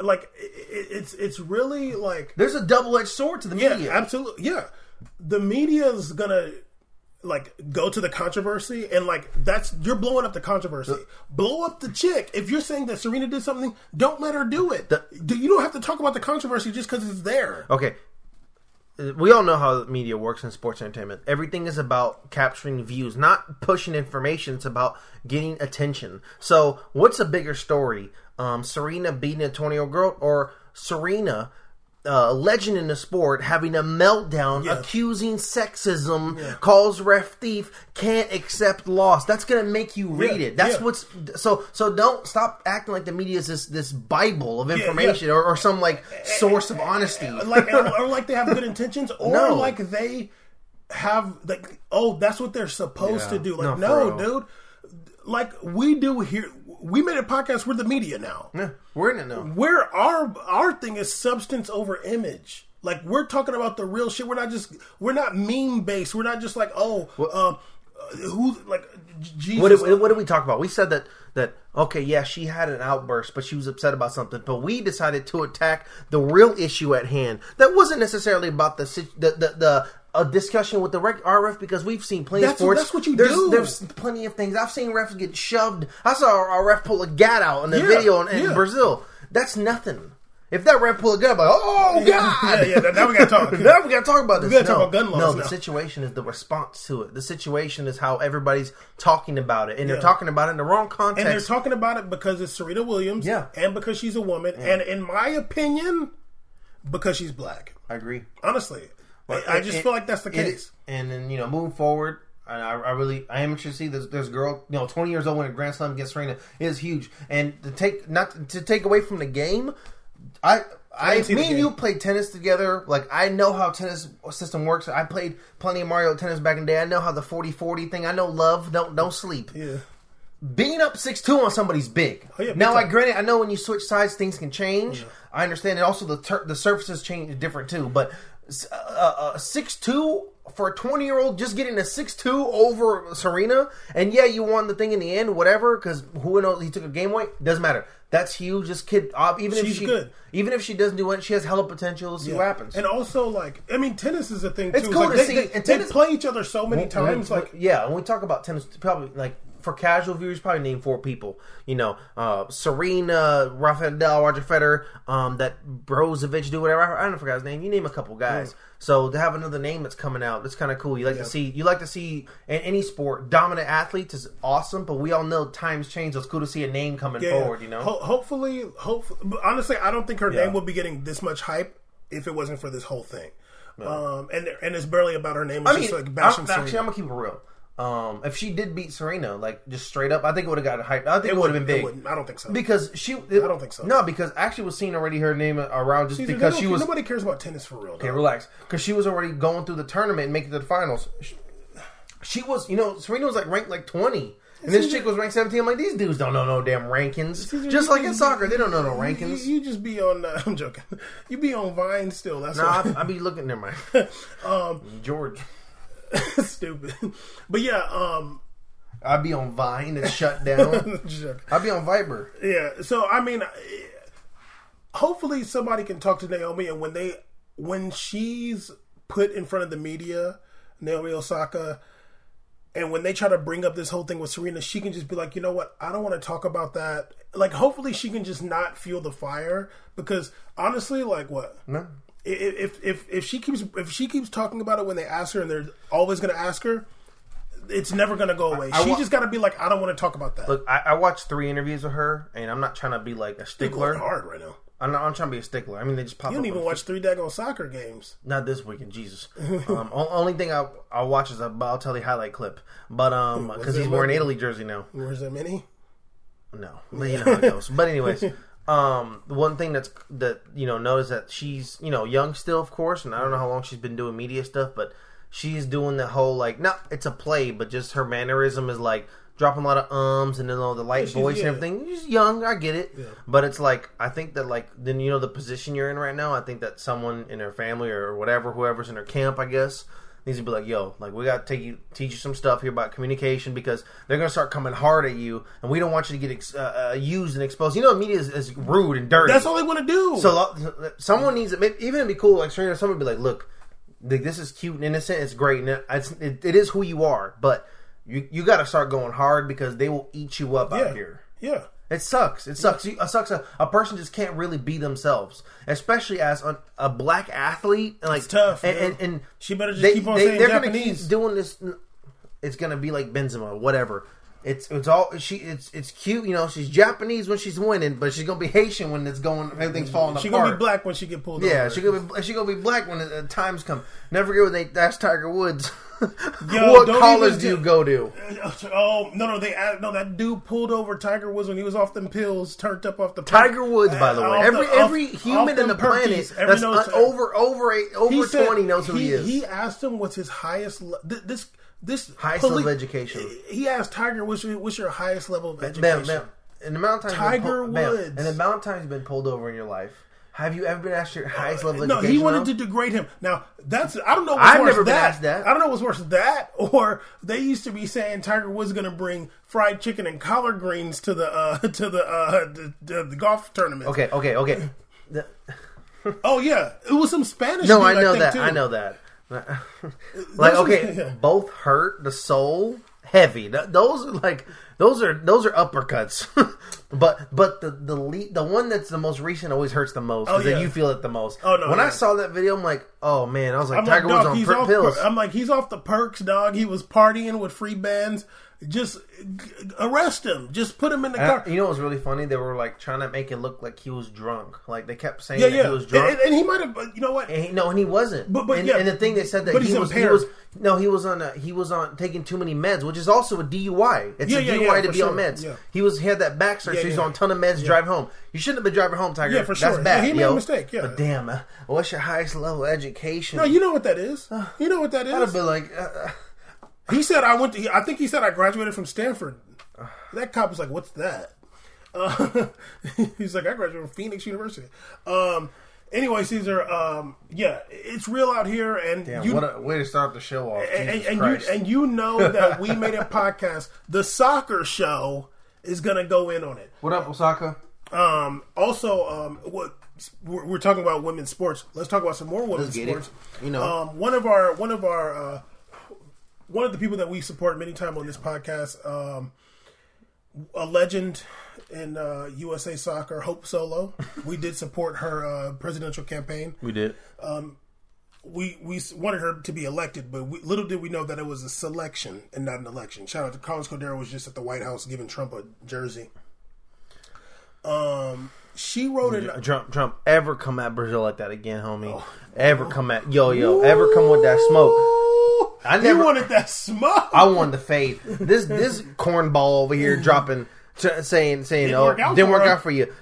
Like it's it's really like There's a double edged sword to the media. yeah, absolutely yeah. The media's gonna like go to the controversy and like that's you're blowing up the controversy. Blow up the chick. If you're saying that Serena did something, don't let her do it. Do- you don't have to talk about the controversy just because it's there. Okay. We all know how media works in sports entertainment. Everything is about capturing views, not pushing information. It's about getting attention. So, what's a bigger story? Um, Serena beating a 20 year old girl or Serena, uh, a legend in the sport, having a meltdown, accusing sexism, calls ref thief, can't accept loss. That's going to make you read Yeah, it. That's yeah. what's so. So don't stop acting like the media is this this bible of yeah. information Or, or some like source of honesty. like or, like they have good intentions, or No. like they have like oh that's what they're supposed Yeah. to do. Like No, no, dude, like we do here. We made a podcast. We're the media now. Yeah, we're in it now. Where our our thing is substance over image. Like we're talking about the real shit. We're not just we're not meme based. We're not just like oh uh, who like Jesus. What did, what did we talk about? We said that that okay, yeah, she had an outburst, but she was upset about something. But we decided to attack the real issue at hand. That wasn't necessarily about the the the. the a discussion with the rec- RF because we've seen plenty That's- of sports. that's what you there's, do. There's plenty of things. I've seen refs get shoved. I saw a ref pull a gat out in the Yeah, video in, in yeah. Brazil. That's nothing. If that ref pull a gun, I'm like, oh god, yeah, yeah, now we gotta talk. now we gotta talk about this. We gotta no, talk about gun laws no, now. the situation is the response to it. The situation is how everybody's talking about it, and Yeah. they're talking about it in the wrong context. and they're talking about it because it's Serena Williams, Yeah. and because she's a woman, and in my opinion, because she's black. I agree. Honestly, But I just it- feel like that's the it- case. and then you know, moving forward, I, and I, I really I am interested to see this this girl, you know, twenty years old when a Grand Slam against Serena is huge. And to take not to take away from the game, I. I, didn't me and you played tennis together. Like I know how tennis system works. I played plenty of Mario tennis back in the day. I know how the 40-40 thing. I know love. Don't don't sleep Yeah. being up six two on somebody's big. Oh, yeah, now, time. I granted, I know when you switch sides, things can change. I understand, and also the tur- the surfaces change different too. But uh, uh, six two for a twenty year old just getting a six two over Serena, and yeah, you won the thing in the end, whatever. Because who knows? He took a game away. Doesn't matter. That's huge. This kid, even if She's she, good. even if she doesn't do it, she has hella potential. See what happens. And also, like, I mean, tennis is a thing too. It's cool like, to they, see- They, and they tennis- play each other so many times. Like, yeah, when we talk about tennis, probably like for casual viewers, probably name four people. You know, uh, Serena, Rafael Nadal, Roger Federer, um, that Brozovic, do whatever. I, I don't forgot his name. You name a couple guys. So to have another name that's coming out, that's kind of cool. You like Yeah. to see, you like to see in any sport dominant athletes is awesome. But we all know times change. So it's cool to see a name coming yeah, forward. You know, Ho- hopefully, hopefully, honestly, I don't think her name would be getting this much hype if it wasn't for this whole thing. Um, and and it's barely about her name. It's I mean, just like bashing I'm, actually, I'm gonna keep it real. Um, if she did beat Serena, like just straight up, I think it would have got hype. I think it, would have been big. I don't think so. because she. I don't think so. No, because actually was seeing already her name around just Caesar, because she was. nobody cares about tennis for real. Okay, relax. Because she was already going through the tournament and making it to the finals. She, she was, you know, Serena was like ranked like twenty, and this chick was ranked seventeen. I'm like, these dudes don't know no damn rankings. Caesar, just like in soccer, they don't know no rankings. you just be on. Uh, I'm joking. You be on Vine still. That's Nah, I, I be looking there, my um, George. stupid. But yeah, um, I'd be on Vine and shut down. joking. I be on Viber. Yeah. So I mean, hopefully somebody can talk to Naomi, and when they when she's put in front of the media, Naomi Osaka, and when they try to bring up this whole thing with Serena, she can just be like, you know what, I don't want to talk about that. Like, hopefully she can just not feel the fire because honestly, like, what? No. I- If if if she keeps if she keeps talking about it when they ask her and they're always going to ask her, it's never going to go away. I she wa- just got to be like, I don't want to talk about that. Look, I, I watched three interviews with her, and I'm not trying to be like a stickler. hard right now. I'm not. I'm trying to be a stickler. I mean, they just pop up. You don't even watch three daggone soccer games. Not this weekend, Jesus. um, o- only thing I I watch is a Balotelli highlight clip, but um, because he's wearing? Italy jersey now. Where's that mini? No, but you know how it goes. But anyways, um, the one thing that's that you know notice that she's you know young still, of course, and I don't know how long she's been doing media stuff, but she's doing the whole like no, it's a play, but just her mannerism is like dropping a lot of ums and then all the light she's- voice yeah. and everything. She's young, I get it, but it's like I think that like then you know the position you're in right now. I think that someone in her family or whatever, whoever's in her camp, I guess. Needs to be like, yo, like we got to take you, teach you some stuff here about communication because they're gonna start coming hard at you, and we don't want you to get ex- uh, uh, used and exposed. You know, media is, is rude and dirty. That's all they want to do. So someone needs. Maybe, even it'd be cool, like Serena. Someone would be like, "Look, like, this is cute and innocent. It's great, and it's, it, it is who you are. But you you got to start going hard because they will eat you up yeah, out here. yeah. It sucks. It sucks. You- It sucks. A, a person just can't really be themselves, especially as a, a black athlete. and, Like It's tough, and, and, and She better just they, keep on they, saying they're Japanese. Gonna keep doing this. It's gonna be like Benzema, whatever. It's it's all she. It's it's cute, you know. She's Japanese when she's winning, but she's gonna be Haitian when it's going. Everything's falling She apart. gonna be black when she get pulled Yeah, over. she gonna be she gonna be black when the times come. Never forget when they asked Tiger Woods, Yo, what college do you go to? Oh no no they no that dude pulled over Tiger Woods when he was off them pills turned up off the Tiger Woods, by the Uh, way, every the- every off human in the planet perkies. Every that's knows- over over eight, over said- twenty knows who he, is. He asked him what's his highest le- this this Highest poli- level of education. He asked Tiger what's your, what's your highest level of education. Bam, bam. And the amount of times Tiger. Woods. and the amount of times you've been pulled over in your life. Have you ever been asked your highest level of No, he wanted to degrade him. Now that's I don't know. What's I've worse, never been that. asked that. I don't know what's worse than that or they used to be saying Tiger was going to bring fried chicken and collard greens to the uh, to the, uh, the, the the golf tournament. Okay, okay, okay. The- Oh yeah, it was some Spanish. no, dude, I know think, that. too. I know that. like okay, both hurt the soul heavy. Those are like those are those are uppercuts. but but the the le- the one that's the most recent always hurts the most Oh, because yeah. then you feel it the most. Oh, no, When yeah. I saw that video, I'm like, oh man, I was like, I'm like, Tiger Woods dog, on per- pills. I'm like, he's off the perks, dog. He was partying with free bands. Just arrest him. Just put him in the And I- car. you know what was really funny? They were like trying to make it look like he was drunk. Like they kept saying Yeah, that yeah. he was drunk. and- and he might have. You know what? And he, no, and he wasn't. But- but and, yeah, and the thing they said that he was, he was no, he was on a, he was on taking too many meds, which is also a DUI. It's Yeah, a yeah, DUI yeah, to be on meds. He was he had that back surgery. So he's on a ton of meds. Drive home. You shouldn't have been driving home, Tiger. Yeah, for sure. That's bad. Yeah, he made yo. a mistake, yeah. But damn, uh, what's your highest level education? No, you know what that is. You know what that is. I'd have been like, uh, He said I went to. I think he said I graduated from Stanford. That cop was like, "What's that?" Uh, he's like, "I graduated from Phoenix University." Um. Anyway, Caesar. Um. Yeah, it's real out here, and damn, you what a way to start the show off. and, and Christ. you and you know that we made a podcast. The soccer show is gonna go in on it. what up, Osaka? Um, also, um, what we're, we're talking about women's sports. Let's talk about some more women's get it. sports. You know. um, one of our one of our uh, one of the people that we support many times on this podcast, um, a legend in uh, USA soccer, Hope Solo. we did support her uh, presidential campaign. We did. We we wanted her to be elected, but we, little did we know that it was a selection and not an election. Shout out to Carlos Cordeiro was just at the White House giving Trump a jersey. Um, she wrote it. Trump, Trump, ever come at Brazil like that again, homie? Ever come at yo, yo? Ever come with that smoke? I never- wanted that smoke. I wanted the fade. This this cornball over here dropping, t- saying saying Didn't oh work didn't work her." out for you.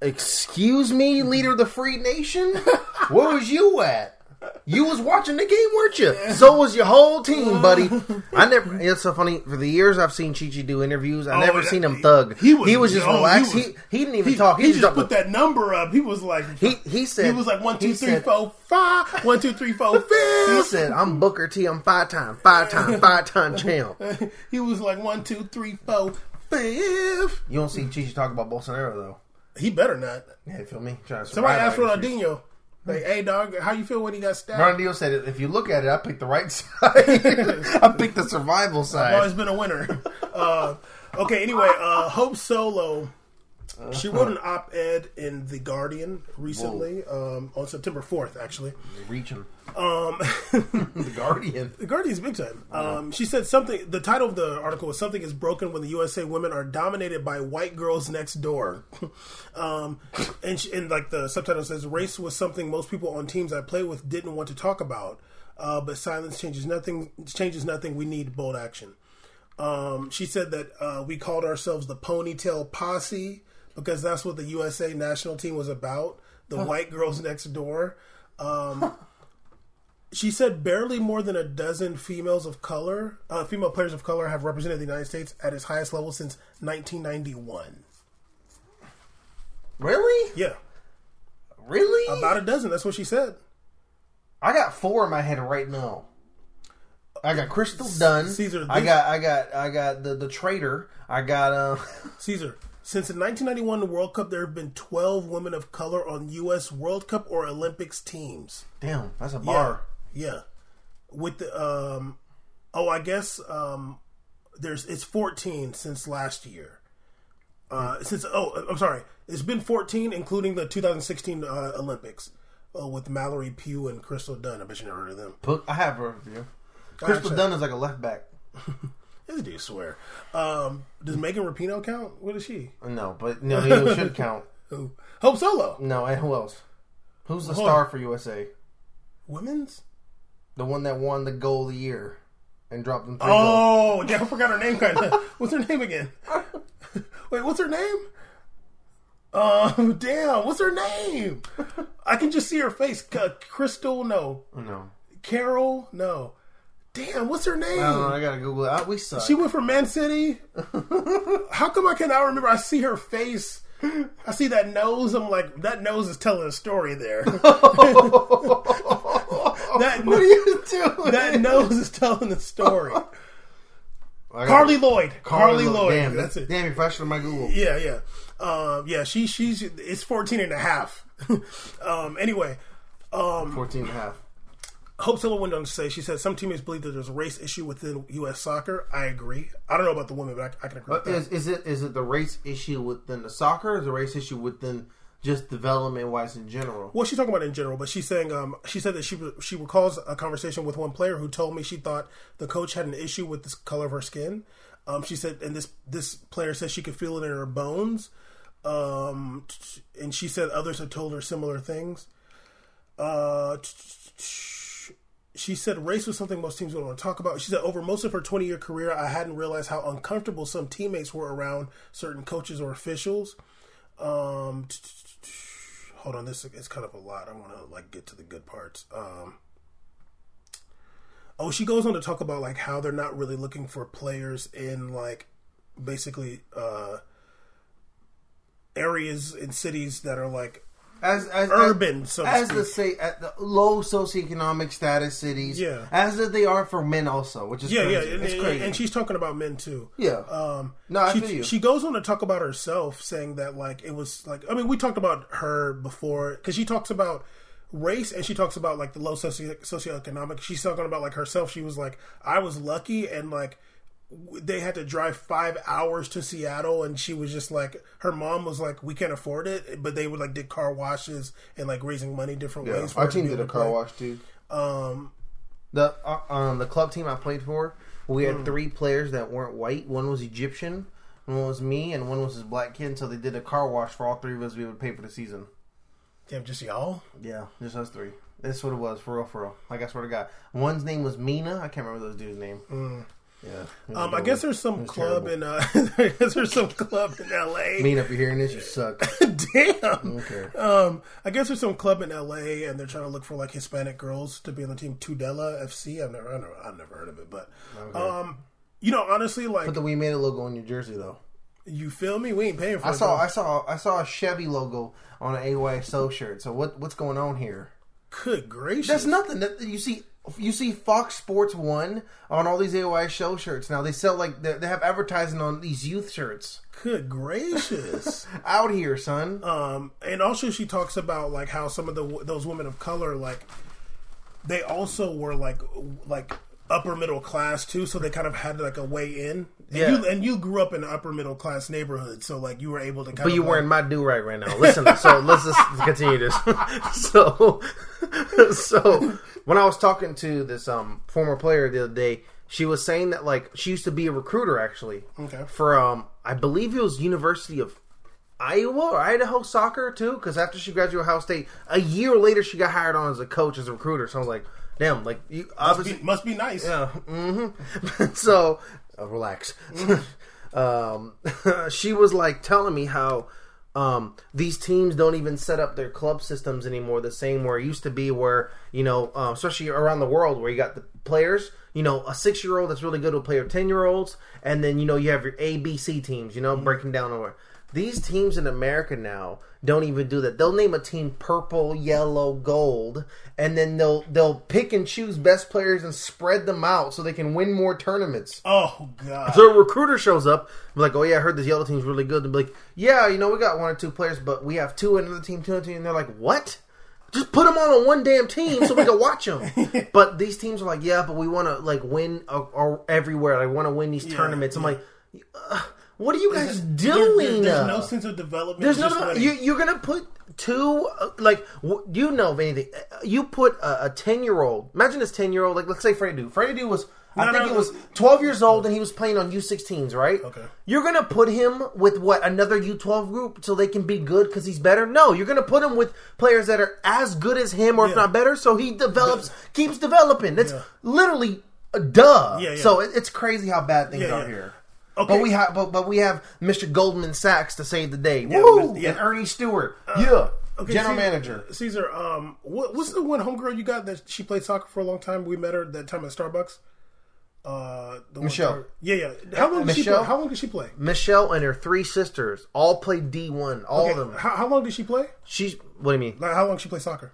Excuse me, leader of the free nation. Where was you at? You was watching the game, weren't you? So was your whole team, buddy. I never. It's so funny. For the years I've seen Chi Chi do interviews, I oh, never that- seen him thug. he was- just oh, he relaxed. He was- he, didn't even he, talk. He, he just, just put that number up. He was like, He he said he was like one, two, he said- four, five. One, two, three, four, He said, "I'm Booker T. I'm five time, five time, five time champ." he was like one two three four five. You don't see Chi Chi talk about Bolsonaro though. He better not. Yeah, feel me? Somebody asked all these years. Ronaldinho, like, "Hey, dog, how you feel when he got stabbed?" Ronaldinho said, "If you look at it, I picked the right side. I picked the survival I've side." always been a winner. uh, okay, anyway, uh, Hope Solo. She wrote an op-ed in the Guardian recently, um, on September fourth, actually. Reaching Um, the Guardian. The Guardian's big time. Um, she said something. The title of the article was "Something is broken when the USA women are dominated by white girls next door." um, and she, and like the subtitle says, "Race was something most people on teams I play with didn't want to talk about, uh, but silence changes nothing. Changes nothing. We need bold action." Um, she said that uh, we called ourselves the Ponytail Posse because that's what the USA national team was about. The white girls next door. Um, she said barely more than a dozen females of color, uh, female players of color, have represented the United States at its highest level since 1991. Really? Yeah, Really? about a dozen. That's what she said. I got four in my head right now. I got Crystal Dunn. Caesar, I got I got I got the the traitor. I got uh Caesar. Since the 1991 World Cup, there have been 12 women of color on U.S. World Cup or Olympics teams. damn. That's a bar. yeah. With the um, oh, I guess um, there's it's 14 since last year. Uh, since oh, I'm sorry, it's been 14, including the 2016 uh, Olympics uh, with Mallory Pugh and Crystal Dunn. I bet you never heard of them. I have her review. Crystal Dunn is like a left back. This dude swear. Um, does Megan Rapinoe count? What is she? No, but no, he should count. Who? Hope Solo. No, and who else? Who's the Hold star for USA? Women's. The one that won the goal of the year and dropped them three Oh, goals. yeah, I forgot her name. Kind of. What's her name again? Wait, what's her name? Oh, damn. What's her name? I can just see her face. Crystal, no. No. Carol, no. Damn, what's her name? I don't know. I gotta Google it. We suck. She went from Man City. How come I cannot remember? I see her face. I see that nose. I'm like, that nose is telling a story there. that, what are you doing? that nose is telling a story. Carli Lloyd. Carli, Lloyd. Damn, That's it. Damn, you're faster than my Google. Yeah, yeah. Um, yeah, she she's it's 14 and a half. um, anyway, um, 14 and a half. Hope Solo went on to say, she said, some teammates believe that there's a race issue within U.S. soccer. I agree. I don't know about the women, but I, I can agree But with that. is, is it is it the race issue within the soccer? Or the race issue within just development wise in general? Well, she's talking about in general, but she's saying um, she said that she she recalls a conversation with one player who told me she thought the coach had an issue with the color of her skin. Um, she said, and this this player says she could feel it in her bones. Um, and she said others have told her similar things. Uh, she said race was something most teams don't want to talk about. She said over most of her 20 year career, I hadn't realized how uncomfortable some teammates were around certain coaches or officials. Um, hold on, this is kind of a lot. I want to like get to the good parts. Um, oh, she goes on to talk about like how they're not really looking for players in like basically uh areas in cities that are like As as urban, as, so as speak. the say at the low socioeconomic status cities, Yeah. as that they are for men also, which is yeah, crazy. yeah, and, it's and- crazy. and she's talking about men too. yeah, Um, No, I she, feel you. she goes on to talk about herself, saying that like it was like I mean we talked about her before because she talks about race and she talks about like the low socio socioeconomic. She's talking about like herself. She was like I was lucky and like they had to drive five hours to Seattle and she was just like her mom was like we can't afford it, but they would like did car washes and like raising money different yeah. ways. for Our team did a car play. wash too. Um, The uh, um the club team I played for, we had three players that weren't white. One was Egyptian, one was me, and one was his black kid. So they did a car wash for all three of us. We would pay for the season. damn, just y'all. Yeah, just us three. That's what it was for real, for real. Like I swear to God, one's name was Mina. I can't remember those dude's name. Yeah. Um, I guess there's some club terrible. in uh, I guess there's some club in L.A. Mina, if you're hearing this, you suck. Damn. Okay. Um, I guess there's some club in LA, and they're trying to look for like Hispanic girls to be on the team. Tudela FC. I've never, I never, I've never heard of it, but um, you know, honestly, like Put the We Made It logo on your jersey though. you feel me? We ain't paying for I it. saw, though. I saw, I saw a Chevy logo on an AYSO shirt. So what, what's going on here? Good gracious! That's nothing. That you see, you see Fox Sports One on all these AYSO shirts now. They sell like they they have advertising on these youth shirts Good gracious. out here, son. um, and also she talks about like how some of the those women of color like they also were like like upper middle class too, so they kind of had like a way in. And Yeah. you, and you grew up in an upper middle class neighborhood, so like you were able to. Kind But of you like, wearing my do right right now. Listen, so let's just continue this. so, so when I was talking to this um former player the other day, she was saying that like she used to be a recruiter actually. Okay. For um, I believe it was University of Iowa or Idaho soccer too. Because after she graduated Ohio State, a year later she got hired on as a coach as a recruiter. So I was like, damn, like you Must obviously be, must be nice. yeah. mm-hmm. so uh, relax. um, she was like telling me how um, these teams don't even set up their club systems anymore the same where it used to be. Where you know, uh, especially around the world, where you got the players. You know, a six-year-old that's really good will play with ten-year-olds, and then you know you have your A, B, C teams. You know, breaking down over. These teams in America now don't even do that. They'll name a team purple, yellow, gold, and then they'll they'll pick and choose best players and spread them out so they can win more tournaments. Oh god. So a recruiter shows up, like, "Oh yeah, I heard this yellow team's really good." And be like, "Yeah, you know, we got one or two players, but we have two in another team, two in another team." And they're like, "What? Just put them all on one damn team so we can watch them." but these teams are like, "Yeah, but we want to like win uh, uh, everywhere. I want to win these tournaments." I'm like, uh, "What are you guys There- doing?" there- there's Uh, no sense of development. there's no, winning. you, you're gonna put two uh, like w- you know of anything. Uh, You put a ten year old. Imagine this ten year old. Like let's say Freddy Adu was. I think no, he was 12 years old and he was playing on U16s, right? Okay. You're gonna put him with what another U12 group so they can be good because he's better? No, you're gonna put him with players that are as good as him or if not better, so he develops, keeps developing. That's Yeah. literally a duh. Yeah, yeah. So it, it's crazy how bad things Yeah, are yeah. here. Okay. But we have, but, but we have Mr. Goldman Sachs to save the day. Yeah, Woo! Yeah. And Earnie Stewart, yeah, Okay, general Caesar- manager. Caesar, um, what, what's the one homegirl you got that she played soccer for a long time? We met her that time at Starbucks. Uh, the one- Michelle. yeah, yeah. How long did she Michelle? play? How long did she play? Michelle and her three sisters all played D one. All of them. How, how long did she play? She's what do you mean? Like how long did she play soccer?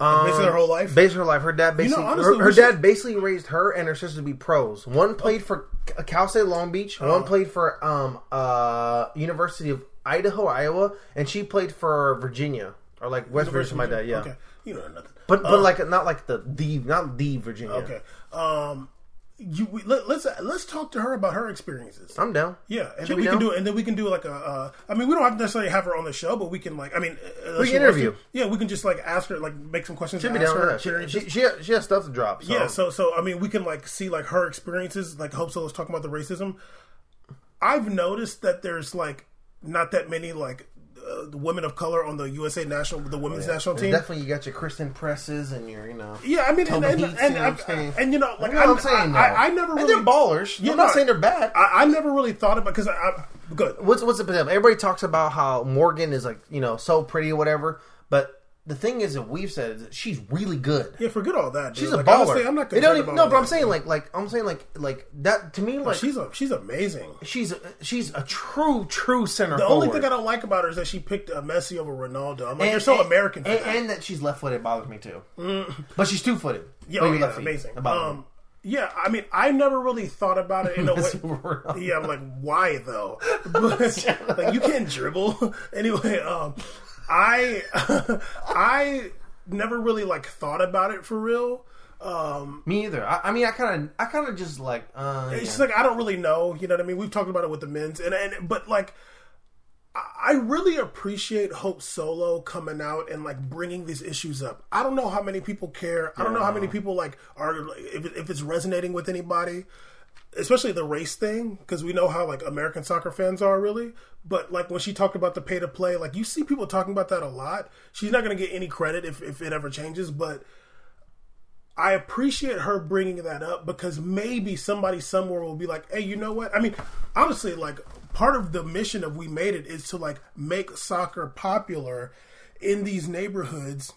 Like, basically her whole life. Basically, her life. Her dad basically. honestly, her her we should- dad basically raised her and her sister to be pros. One played for Cal State Long Beach. Uh-huh. One played for um uh University of Idaho, Iowa, and she played for Virginia or like West Virginia. My dad, yeah. Okay. you know nothing. But but like not like the the not the Virginia. Okay. Um, you we, let, let's uh, let's talk to her about her experiences. I'm down. Yeah, and Should then we we can do and then we can do like a. Uh, I mean, we don't have to necessarily have her on the show, but we can like. I mean, uh, uh, We can interview. to. Yeah, we can just like ask her, like make some questions. Should be down her. She, she, she, has, she has stuff to drop. So. yeah, so so I mean, we can like see like her experiences. Like Hope Solo's talking about the racism. I've noticed that there's like not that many like the women of color on the USA national, the women's national And team. definitely you got your Christen Presses and your you know. Yeah, I mean, and, and, Heaths, and, you know I'm and, saying? and, you know, like You know I'm, saying? I. I, I never And really they're ballers. Yeah, I'm not saying they're bad. I, I never really thought about because I, good. what's what's the? Everybody talks about how Morgan is like you know so pretty or whatever, but the thing is that we've said is that she's really good. Yeah, forget all that. Dude. She's like, a baller. Honestly, I'm not They don't even, no, but I'm saying like like I'm saying like like that to me like she's a, she's amazing. she's a, she's a true true center. The forward. only thing I don't like about her is that she picked uh, Messi over Ronaldo. I'm like, And- you're so and- American. For and, that. and that she's left footed bothers me too. But she's two footed. yeah, oh, yeah, amazing. Um, yeah, I mean, I never really thought about it in a way. Yeah, I'm like, why though? But, like, you can't dribble anyway. Um, I I never really like thought about it for real. Um, me either. I, I mean, I kind of I kind of just like uh, it's yeah. just like I don't really know. You know what I mean? We've talked about it with the men's, and and but like. I- I really appreciate Hope Solo coming out and like bringing these issues up. I don't know how many people care. I don't know how many people like are if, if it's resonating with anybody, especially the race thing because we know how like American soccer fans are really. But like when she talked about the pay to play, like you see people talking about that a lot. She's not going to get any credit if if it ever changes, but I appreciate her bringing that up because maybe somebody somewhere will be like, "Hey, you know what? I mean, honestly, like part of the mission of We Made It is to like make soccer popular in these neighborhoods,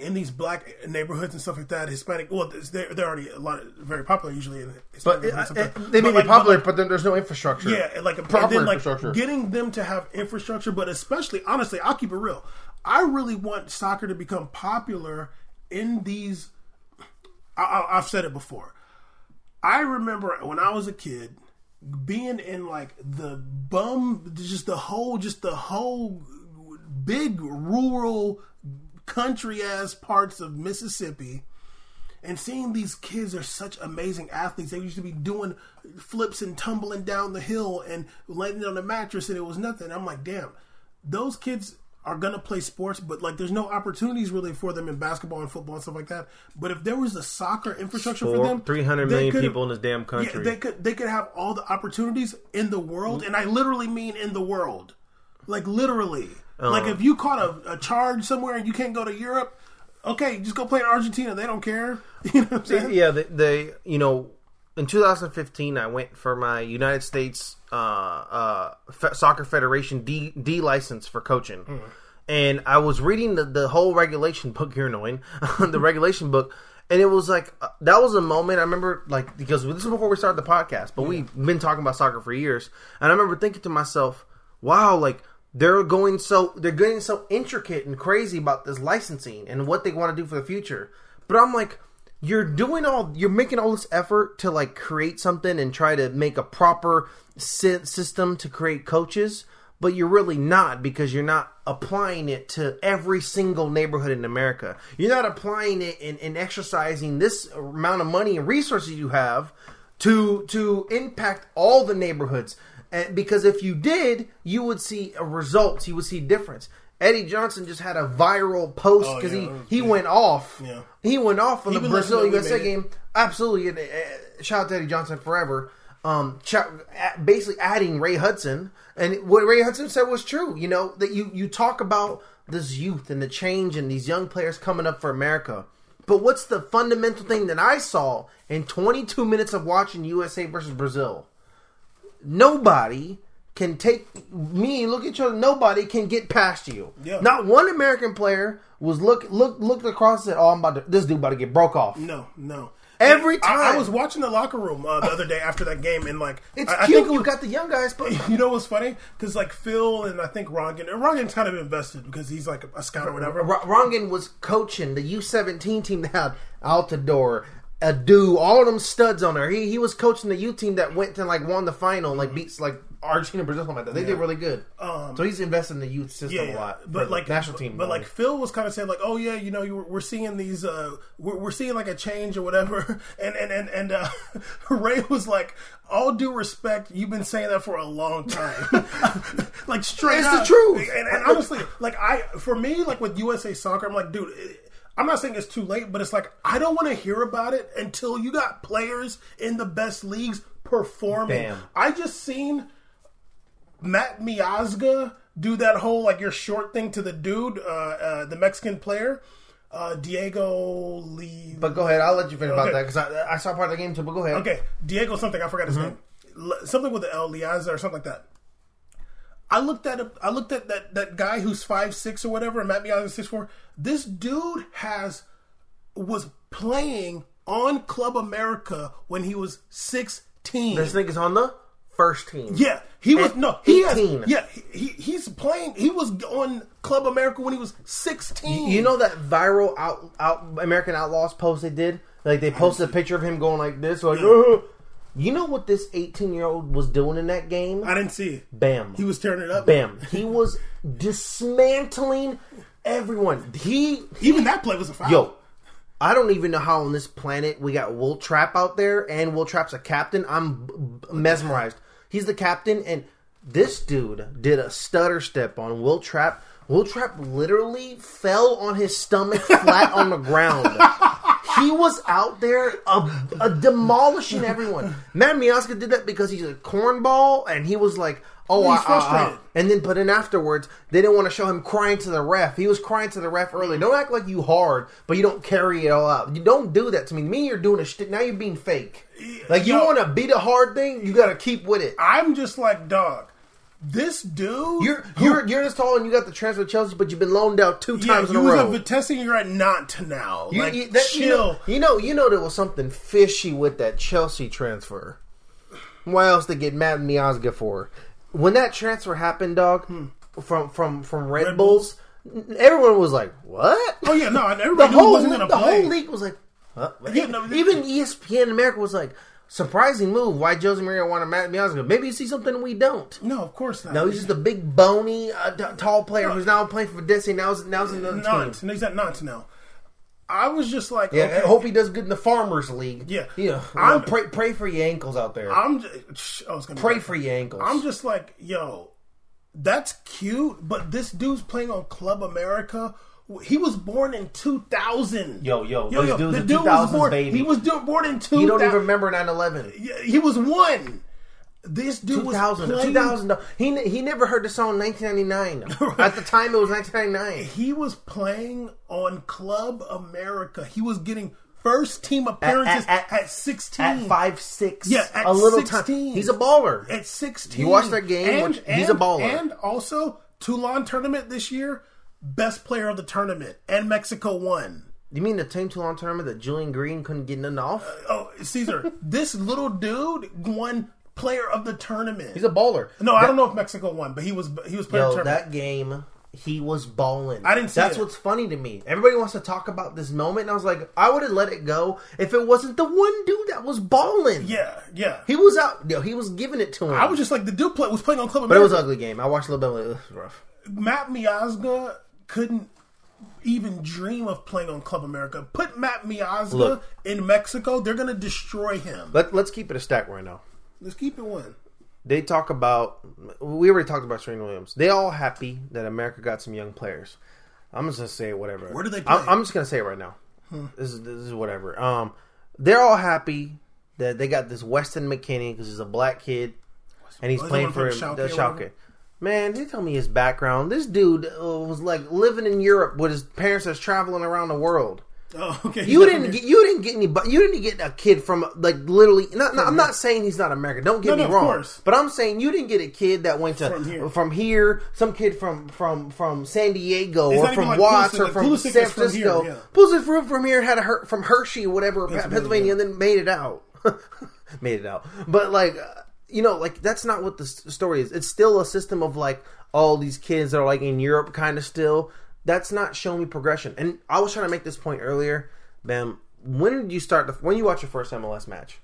in these black neighborhoods and stuff like that. Hispanic, well, they're, they're already a lot of, very popular usually in Hispanic But it, neighborhoods it, uh, sometimes. they may But, be like, but, popular, like, but then there's no infrastructure. yeah, like Proper then like infrastructure. getting them to have infrastructure, but especially honestly, I'll keep it real. I really want soccer to become popular in these. I, I, I've said it before. I remember when I was a kid being in like the bum, just the whole, just the whole big rural country ass parts of Mississippi and seeing these kids are such amazing athletes. They used to be doing flips and tumbling down the hill and landing on the mattress, and it was nothing. I'm like, damn, those kids are gonna play sports, but like, there's no opportunities really for them in basketball and football and stuff like that. But if there was a soccer infrastructure for them, 300 million people in this damn country. Yeah, they could they could have all the opportunities in the world, and I literally mean in the world, like literally. Like Uh-huh. if you caught a, a charge somewhere and you can't go to Europe, okay, just go play in Argentina. They don't care. You know what I'm saying? yeah, they, they you know, in 2015, I went for my United States uh, uh, Fe- Soccer Federation D, D license for coaching, Hmm. and I was reading the, the whole regulation book. You're annoying, the regulation book. And it was like uh, that was a moment I remember, like because this is before we started the podcast, but we've been talking about soccer for years, and I remember thinking to myself, "Wow, like they're going so they're getting so intricate and crazy about this licensing and what they want to do for the future." But I'm like, you're doing all you're making all this effort to like create something and try to make a proper sy- system to create coaches but you're really not because you're not applying it to every single neighborhood in america you're not applying it and exercising this amount of money and resources you have to to impact all the neighborhoods and because if you did you would see a results you would see difference Eddie Johnson just had a viral post Oh, because yeah, he he big. went off. Yeah. He went off on the Brazil listening to We USA game. Absolutely. And, uh, shout out to Eddie Johnson forever. Um, basically adding Ray Hudson, and what Ray Hudson said was true. You know that you you talk about this youth and the change and these young players coming up for America. But what's the fundamental thing that I saw in 22 minutes of watching USA versus Brazil? Nobody can take me look at each other. Nobody can get past you. Yeah. Not one American player was look look looked across and said, "Oh, I'm about to this dude about to get broke off." No, no. Every I- I, was watching the locker room uh, the other day after that game, and like It's I, I cute. think you got the young guys, but you know what's funny? Because like Phil and I think Rongan, and Rongan's kind of invested because he's like a scout or whatever. R- Rongan was coaching the U17 team that had Altidore, a dude, all of them studs on there. He he was coaching the U team that went to like won the final, like beats like Argentina, Brazil, something like that. They did really good. Um, so he's invested in the youth system yeah, a lot, but like national team. But like Phil was kind of saying like, oh yeah, you know, you were, we're seeing these, uh, we're, we're seeing like a change or whatever, and and and and uh, Ray was like, all due respect, you've been saying that for a long time, like straight It's the truth. And, and honestly, like I, for me, like with USA Soccer, I'm like, dude. It, I'm not saying it's too late, but it's like I don't want to hear about it until you got players in the best leagues performing. I just seen Matt Miazga do that whole like your short thing to the dude, uh, uh, the Mexican player, uh, Diego Lee. but go ahead, I'll let you finish about that because I, I saw part of the game too. But go ahead. Okay, Diego something I forgot his name. L- Something with the El Liaza or something like that. I looked at a, I looked at that that guy who's five six or whatever, and Matt Miazga six four. This dude has was playing on Club America when he was sixteen. This nigga's on the first team. Yeah, he was no, he has, 18. yeah, he, he's playing. He was on Club America when he was sixteen. You know that viral out, out American Outlaws post they did? Like they posted a picture of him going like this, like. "Ugh." You know what this 18 year old was doing in that game? I didn't see it. Bam. He was tearing it up. Bam. He was dismantling everyone. He Even that play was a foul. Yo, I don't even know how on this planet we got Wil Trapp out there, and Wil Trapp's a captain. I'm b- b- mesmerized. He's the captain, and this dude did a stutter step on Wil Trapp. Wil Trapp literally fell on his stomach flat on the ground. He was out there uh, uh, demolishing everyone. Matt Miazga did that because he's a cornball, and he was like, "Oh, He's I- I- I-" frustrated. and then, but then afterwards, they didn't want to show him crying to the ref. He was crying to the ref early. Don't act like you hard, but you don't carry it all out. You don't do that to me. Me, you're doing a shit. Now you're being fake. Like you Yo. want to beat a hard thing, you got to keep with it. I'm just like dog. This dude, You're who- you're you're this tall and you got the transfer to Chelsea, but you've been loaned out two yeah, times in you a was row. at Vitesse and you're at Nantes now. You, like, you- that- you chill. know, you know, you know, there was something fishy with that Chelsea transfer. Why else they get Matt Miazga for? When that transfer happened, dog, from from from Red, Hmm. Red Bulls, everyone was like, "What?" oh yeah, no, and the everybody knew whole wasn't going the to play. whole league was like, huh? Yeah, no, even ESPN America was like, "Surprising move. Why Jose Maria want wanted Matt Miazga? Maybe you see something we don't." No, of course not. No, he's just a big bony, uh, t- tall player who's now playing for Desi. Now's now's in the team. Nantes. And he's at Nantes now. I was just like, Yeah, okay, I hope he does good in the Farmers League. Yeah. yeah. I'm- pray pray for your ankles out there. I'm just, I was gonna pray for your ankles. I'm just like, yo, that's cute, but this dude's playing on Club America. He was born in 2000. Yo, yo, yo, dude's the dude 2000s was born. baby. He was born in 2000. you don't even remember 9-11. He was one. This dude 2000, was playing. 2000. He he never heard the song 1999. At the time, it was 1999. He was playing on Club America. He was getting first team appearances at, at- 16. At five six, Yeah, at a little 16. time. He's a baller. At 16. You watched that game, And, which- he's a baller. And also, Toulon tournament this year, best player of the tournament. And Mexico won. You mean the team Toulon tournament that Julian Green couldn't get nothing off? Uh, oh, Caesar, this little dude won player of the tournament. He's a baller. no, I don't know if Mexico won, but he was he was player of the tournament. that game, he was balling. I didn't see That's it. what's funny to me. Everybody wants to talk about this moment, and I was like, I would have let it go if it wasn't the one dude that was balling. yeah, yeah. He was out. Yo, he was giving it to him. I was just like the dude play, was playing on Club but it was an ugly game. I watched a little bit. Of it. It was rough. Matt Miazga couldn't even dream of playing on Club America. Put Matt Miazga Look. in Mexico, they're gonna destroy him. Let Let's keep it a stack right now. Let's keep it one. They talk about. We already talked about Serena Williams. They all happy that America got some young players. I'm just gonna say whatever. Where do they I'm, play? I'm just gonna say it right now. This is this is whatever. Um, they're all happy that they got this Weston McKennie because he's a black kid and he's playing for one the Schalke Schalke. Man, they tell me his background. This dude uh, was like living in Europe with his parents that's traveling around the world. Oh, okay. You He's didn't get you didn't get any you didn't get a kid from like literally not, not- I'm not saying he's not American. Don't get No, me no, of wrong. course. But I'm saying you didn't get a kid that went to From from here. here, some kid from from from San Diego It's or not from like Watts Pulisic. or from Pulisic San is from here, Francisco. yeah. Pulisic from from here had a Her- from Hershey or whatever Pennsylvania, Pennsylvania, and then made it out. made it out. But like uh, you know, like that's not what the story is. It's still a system of like all these kids that are like in Europe kind of still. That's not showing me progression. And I was trying to make this point earlier. Bam, when did you start? The, when you watch your first MLS match?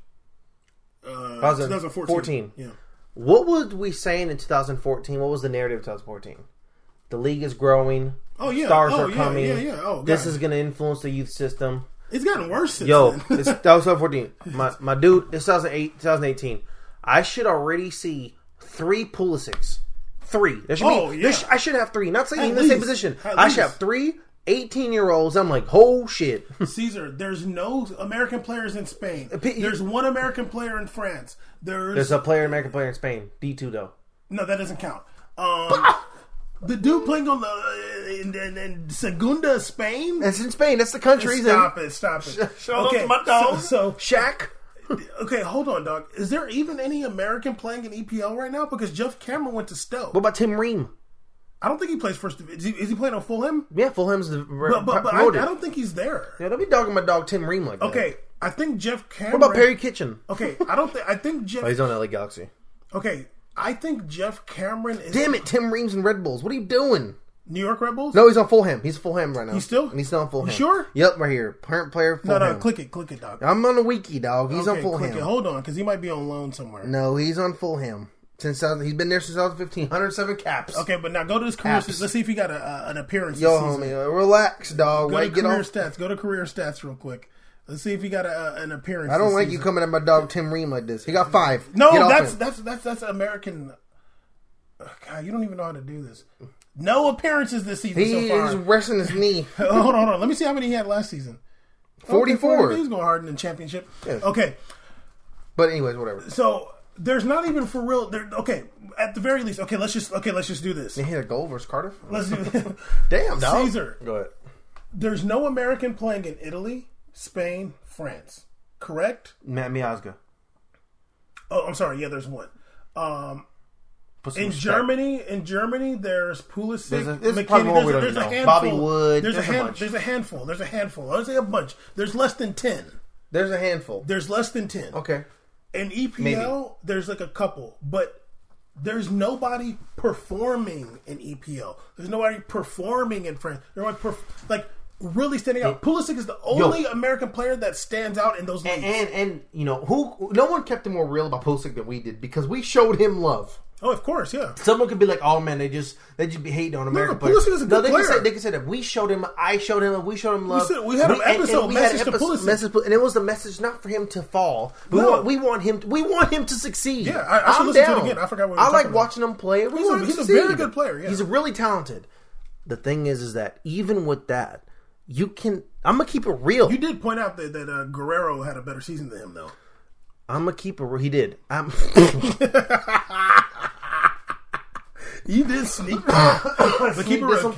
Uh, 2014. 2014. Yeah. What was we saying in 2014? What was the narrative of 2014? The league is growing. Oh yeah. Stars oh, are yeah, coming. Yeah, yeah. Oh, this is going to influence the youth system. It's gotten worse since Yo, it's, that was 2014. My my dude, it's 2008, 2018. I should already see three Pulisic's. Three. There should Oh, be. yeah. there sh- I should have three. Not saying At in the same position. At I should have three 18 year olds. I'm like, oh shit. Caesar, there's no American players in Spain. There's one American player in France. There's, There's a player, American player in Spain. D2 though. no, that doesn't count. Um, the dude playing on the in, in, in Segunda Spain. That's in Spain. That's the country. he's in. Stop it! Stop it! shout out to my dog. So, Shaq. Okay, hold on, dog. Is there even any American playing in EPL right now? Because Geoff Cameron went to Stoke. What about Tim Ream? I don't think he plays first. Is he, is he playing on Fulham? Yeah, Fulham's the But, but, but I, I don't think he's there. yeah, don't be dogging my dog Tim Ream like that. Okay, I think Geoff Cameron. What about Perry Kitchen? Okay, I don't think. I think oh, Jeff. Oh, he's on LA Galaxy. Okay, I think Geoff Cameron is Damn it, Tim Ream's and Red Bulls. What are you doing? New York Red Bulls. No, he's on Fulham. He's Fulham right now. He's still? He's still on Fulham. You sure? Yep, right here. Current player. Fulham. no, no, click it, click it, dog. I'm on the wiki, dog. He's okay, on Fulham. click it. Hold on, because he might be on loan somewhere. No, he's on Fulham. Since uh, he's been there since 2015, 107 caps. Okay, but now go to his career. Apps. Let's see if he got a, uh, an appearance. Yo, homie, uh, relax, dog. Go Wait, to get career stats. Go to career stats real quick. Let's see if he got a, an appearance. I don't like you coming at my dog Tim Ream like this. He got five. No, that's that's that's that's American. God, you don't even know how to do this. No appearances this season He so far. is resting his knee. hold on, hold on. Let me see how many he had last season. Okay, 44. He's going hard in the championship. Yes. Okay, But anyways, whatever. so there's not even for real. There, okay, at the very least. Okay, let's just okay. Let's just do this. He hit a goal versus Cardiff. Let's do. Damn, dog. Caesar. Go ahead. there's no American playing in Italy, Spain, France. Correct? Matt Miazga. Oh, I'm sorry. Yeah, there's one. Um, Put some in respect. Germany, in Germany, there's Pulisic, There's a- there's McKennie. There's, a, there's a handful. Bobby Wood, There's, there's a, a hand, bunch. there's a handful. There's a handful. I would say a bunch. There's less than ten. There's a handful. There's less than ten. Okay. In EPL, Maybe. there's like a couple, but there's nobody performing in EPL. There's nobody performing in France. There's nobody perf- like really standing out. Pulisic is the only American player that stands out in those leagues. And, and and you know who? No one kept it more real about Pulisic than we did because we showed him love. Oh, of course, yeah. Someone could be like, "Oh man, they just they just be hating on American no, players." A no, they player. can say they can say that we showed him, I showed him, we showed him love. said- we had an episode message to episode- Pulisic. message, and it was the message not for him to fall. We No. want we want him we want him to succeed. Yeah, I- I should I'm listen to it again. I forgot what we I like watching him play. We He's a- want him to a succeed. very good player, yeah. He's really talented. The thing is, is that even with that, you can. I'm gonna keep it real. You did point out that, that uh, Guerreiro had a better season than him, though. I'm gonna keep it. real. He did. I'm. You did sneak but keep it real.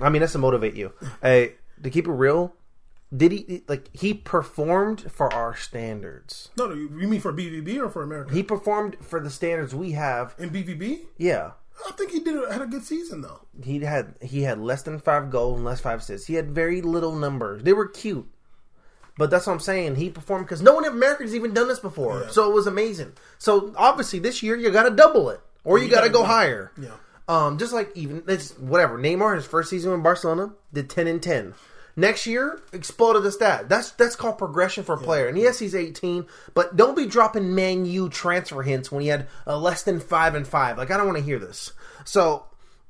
I mean, that's to motivate you. Hey, to keep it real, did he like he performed for our standards? No, no, you you mean for BVB or for America? He performed for the standards we have. In BVB? Yeah, I think he did had a good season, though. he had he had less than five goals and less five assists. He had very little numbers. They were cute, but that's what I'm saying. He performed because no one in America has even done this before, Yeah. so it was amazing. So obviously this year you got to double it, or you, You got to gotta go go- higher. Yeah. Um, just like even it's whatever. Neymar his first season in Barcelona did ten and ten. Next year exploded the stat. That's that's called progression for a player. And yes, he's eighteen, but don't be dropping Man U transfer hints when he had a less than five and five. Like I don't want to hear this. So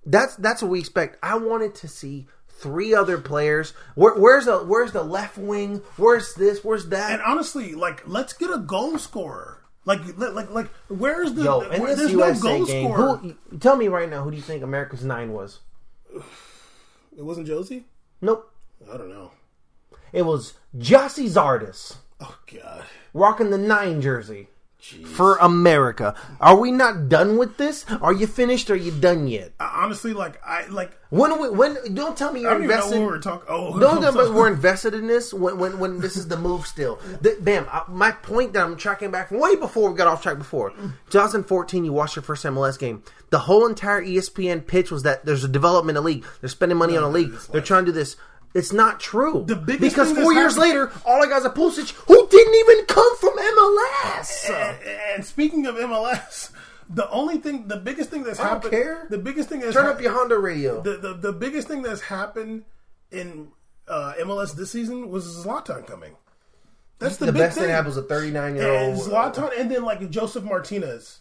that's that's what we expect. I wanted to see three other players. Where, where's the where's the left wing? Where's this? Where's that? And honestly, like, let's get a goal scorer. Like, like, like, where's the? Yo, in where, this there's USA no goal game, scorer. who, tell me right now, who do you think America's nine was? It wasn't Jozy. Nope. I don't know. It was Gyasi Zardes Oh God. rocking the nine jersey for America. Are we not done with this? Are you finished? Are you done yet? I, honestly, like, I like. When we, when don't tell me you're don't even know invested. we were talking. Oh, Don't I'm tell me we're invested in this when, when when this is the move still. The, bam, I, my point that I'm tracking back from way before we got off track before. 2014, you watched your first MLS game. The whole entire ESPN pitch was that there's a development the league. They're spending money on a league. They're trying to do this. It's not true. The biggest because four years happened- later, all I got is a Pulisic who didn't even come from MLS. And, and speaking of MLS, the only thing, the biggest thing that's I don't happened, care. the biggest thing that's Turn hap- up your Honda radio. the, the the biggest thing that's happened in uh, MLS this season was Zlatan coming. That's the, the big best thing. thing happens a 39 year and old. Zlatan, and then like Josef Martinez,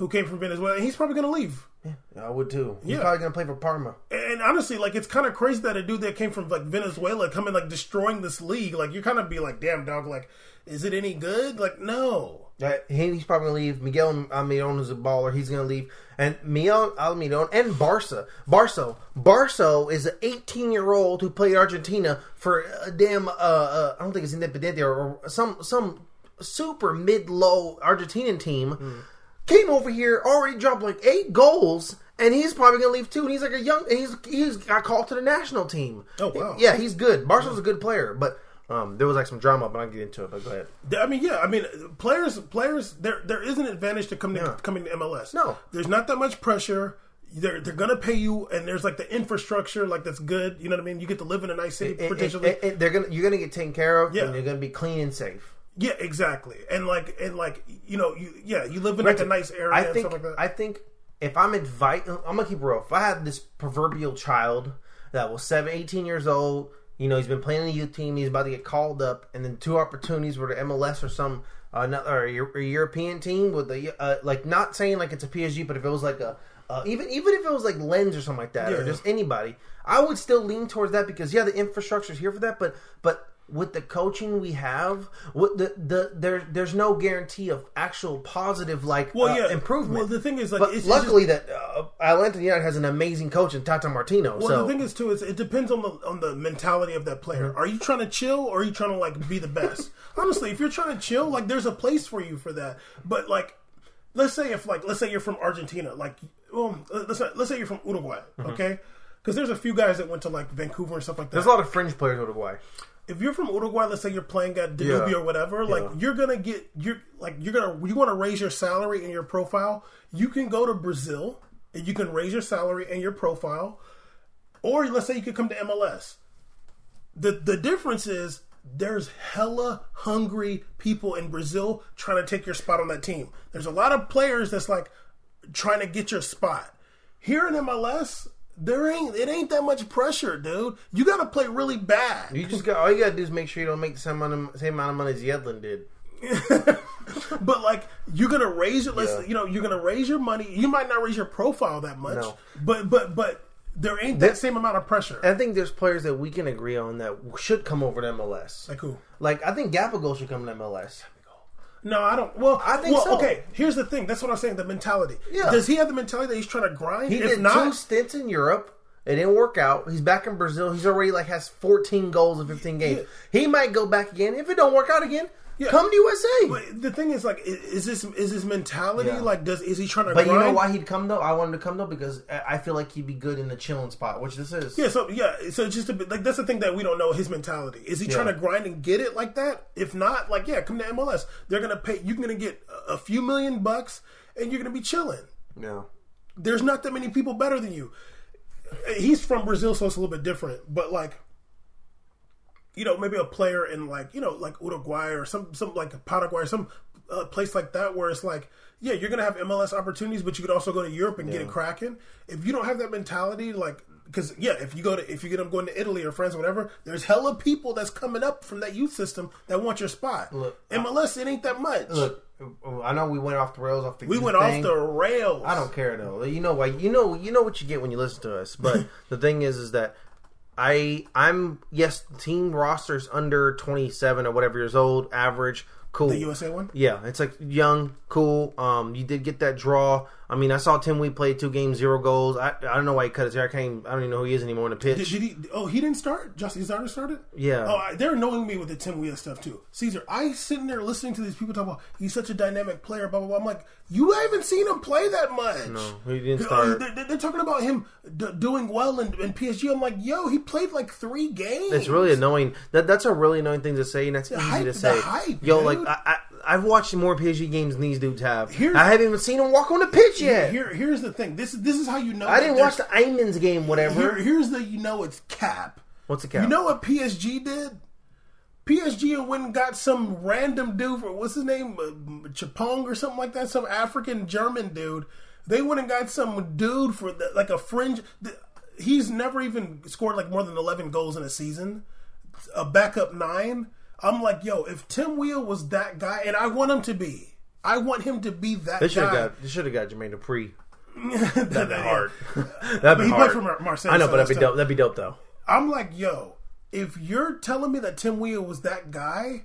who came from Venezuela, and he's probably going to leave. Yeah, I would too. He's Yeah. probably gonna play for Parma. And honestly, like it's kind of crazy that a dude that came from like Venezuela coming like destroying this league. Like you kind of be like, damn dog, like is it any good? Like no. Uh, he- He's probably gonna leave. Miguel Almiron is a baller. He's gonna leave, and Miguel Almiron and Barco. Barco. Barco is an 18 year old who played Argentina for a damn. Uh, uh, I don't think it's Independiente or, or some some super mid low Argentinian team. Came over here, already dropped like eight goals, and he's probably gonna leave too. And he's like a young. And he's he's got called to the national team. Oh, wow. Yeah, he's good. Barco's a good player, but. Um, there was like some drama, but I'll get into it. But go ahead. I mean, yeah. I mean, players, players. There, there is an advantage to coming Yeah. to, coming to MLS. No. there's not that much pressure. They're they're gonna pay you, and there's like the infrastructure, like that's good. You know what I mean? You get to live in a nice city And- potentially. and- and they're gonna you're gonna get taken care of, Yeah. and you're gonna be clean and safe. Yeah, exactly. And like and like you know, you yeah, you live in like a nice area I and think stuff like that. I think if I'm invite, I'm gonna keep it real. If I had this proverbial child that was seven, 18 years old, you know, he's been playing in the youth team, he's about to get called up, and then two opportunities were to MLS or some uh, not- or a, European team with the uh, like not saying like it's a PSG, but if it was like a uh, even even if it was like Lens or something like that, or just anybody, I would still lean towards that because yeah, the infrastructure's here for that, but but with the coaching we have, with the the there there's no guarantee of actual positive like well, uh, yeah, improvement. Well, the thing is, like, but luckily that uh, Atlanta United has an amazing coach in Tata Martino. Well, so the thing is too is it depends on the on the mentality of that player. Are you trying to chill or are you trying to like be the best? Honestly, if you're trying to chill, like there's a place for you for that. But like, let's say if like let's say you're from Argentina, like, well, let's say, let's say you're from Uruguay, okay? Because there's a few guys that went to like Vancouver and stuff like that. there's a lot of fringe players in Uruguay. If you're from Uruguay, let's say you're playing at Danubio Yeah. or whatever, like Yeah. you're gonna get you're like you're gonna you want to raise your salary and your profile. You can go to Brazil and you can raise your salary and your profile, or let's say you could come to MLS. the The difference is there's hella hungry people in Brazil trying to take your spot on that team. There's a lot of players that's like trying to get your spot. Here in MLS, there ain't it ain't that much pressure, dude. You got to play really bad. You just got all you gotta do is make sure you don't make the same amount of, same amount of money as Yedlin did. But like you're gonna raise your, Yeah. you know, you're gonna raise your money. You might not raise your profile that much, No. but but but there ain't that That- same amount of pressure. I think there's players that we can agree on that should come over to MLS. like who? Like I think Gabigol should come to MLS. No, I don't. Well, I think well, so. Okay, here's the thing. That's what I'm saying. The mentality. Yeah. Does he have the mentality that he's trying to grind? He if did two stints in Europe. It didn't work out. He's back in Brazil. He's already like has 14 goals in 15 games. He might go back again. If it don't work out again, Yeah. come to USA. but the thing is, like, is this is his mentality Yeah. like? Does is he trying to? But you know why he'd come though? I wanted to come though because I feel like he'd be good in the chilling spot, which this is. Yeah, so yeah, so just a bit like that's the thing that we don't know his mentality. Is he trying to grind and get it like that? If not, like yeah, come to MLS. They're gonna pay. You're gonna get a few million bucks, and you're gonna be chilling. No. There's not that many people better than you. He's from Brazil, so it's a little bit different. But like, you know, maybe a player in like you know like Uruguay or some some like Paraguay or some uh, place like that where it's like. Yeah, you're gonna have MLS opportunities, but you could also go to Europe and get it cracking. If you don't have that mentality, like, because yeah, if you go to if you get them going to Italy or France or whatever, there's hella people that's coming up from that youth system that want your spot. Look, MLS, it ain't that much. Look, I know we went off the rails off the. we went thing. off the rails. I don't care though. You know why? You know you know what you get when you listen to us. But the thing is, is that I I'm yes, team rosters under 27 or whatever years old, average, cool. The USA one. Yeah, it's like young, cool. Um, you did get that draw. I mean, I saw Tim Weah play two games, zero goals. I, I don't know why he cut his hair. I can't. I don't even know who he is anymore in the Did, pitch. did he? Oh, he didn't start. Gyasi Zardes started. Yeah. Oh, I, they're annoying me with the Tim Wheeler stuff too. Caesar, I sitting there listening to these people talk about he's such a dynamic player. Blah blah blah. I'm like, you haven't seen him play that much. No, he didn't start. They're, they're talking about him d- doing well in, in PSG. I'm like, yo, he played like three games. It's really annoying. That that's a really annoying thing to say, and that's easy hype- to the say. hype, Yo, dude. like I, I I've watched more PSG games than these dudes have. Here's- I haven't even seen him walk on the pitch yet. Here, here's the thing. This this is how you know. I didn't watch the Eamons game, whatever. Here, here's the you know it's cap. What's the cap? You know what PSG did? PSG went and got some random dude for what's his name, uh, Chapong or something like that, some African German dude. They went and got some dude for the, like a fringe. The, he's never even scored like more than eleven goals in a season. A backup nine. I'm like, yo, if Tim Weah was that guy, and I want him to be, I want him to be that They should have guy. got. They should have got Jermaine Dupri. That'd be hard. That'd But be he hard. played for Mar- Marseille. I know, so but that'd be dope. That'd be dope though. I'm like, yo, if you're telling me that Tim Weah was that guy,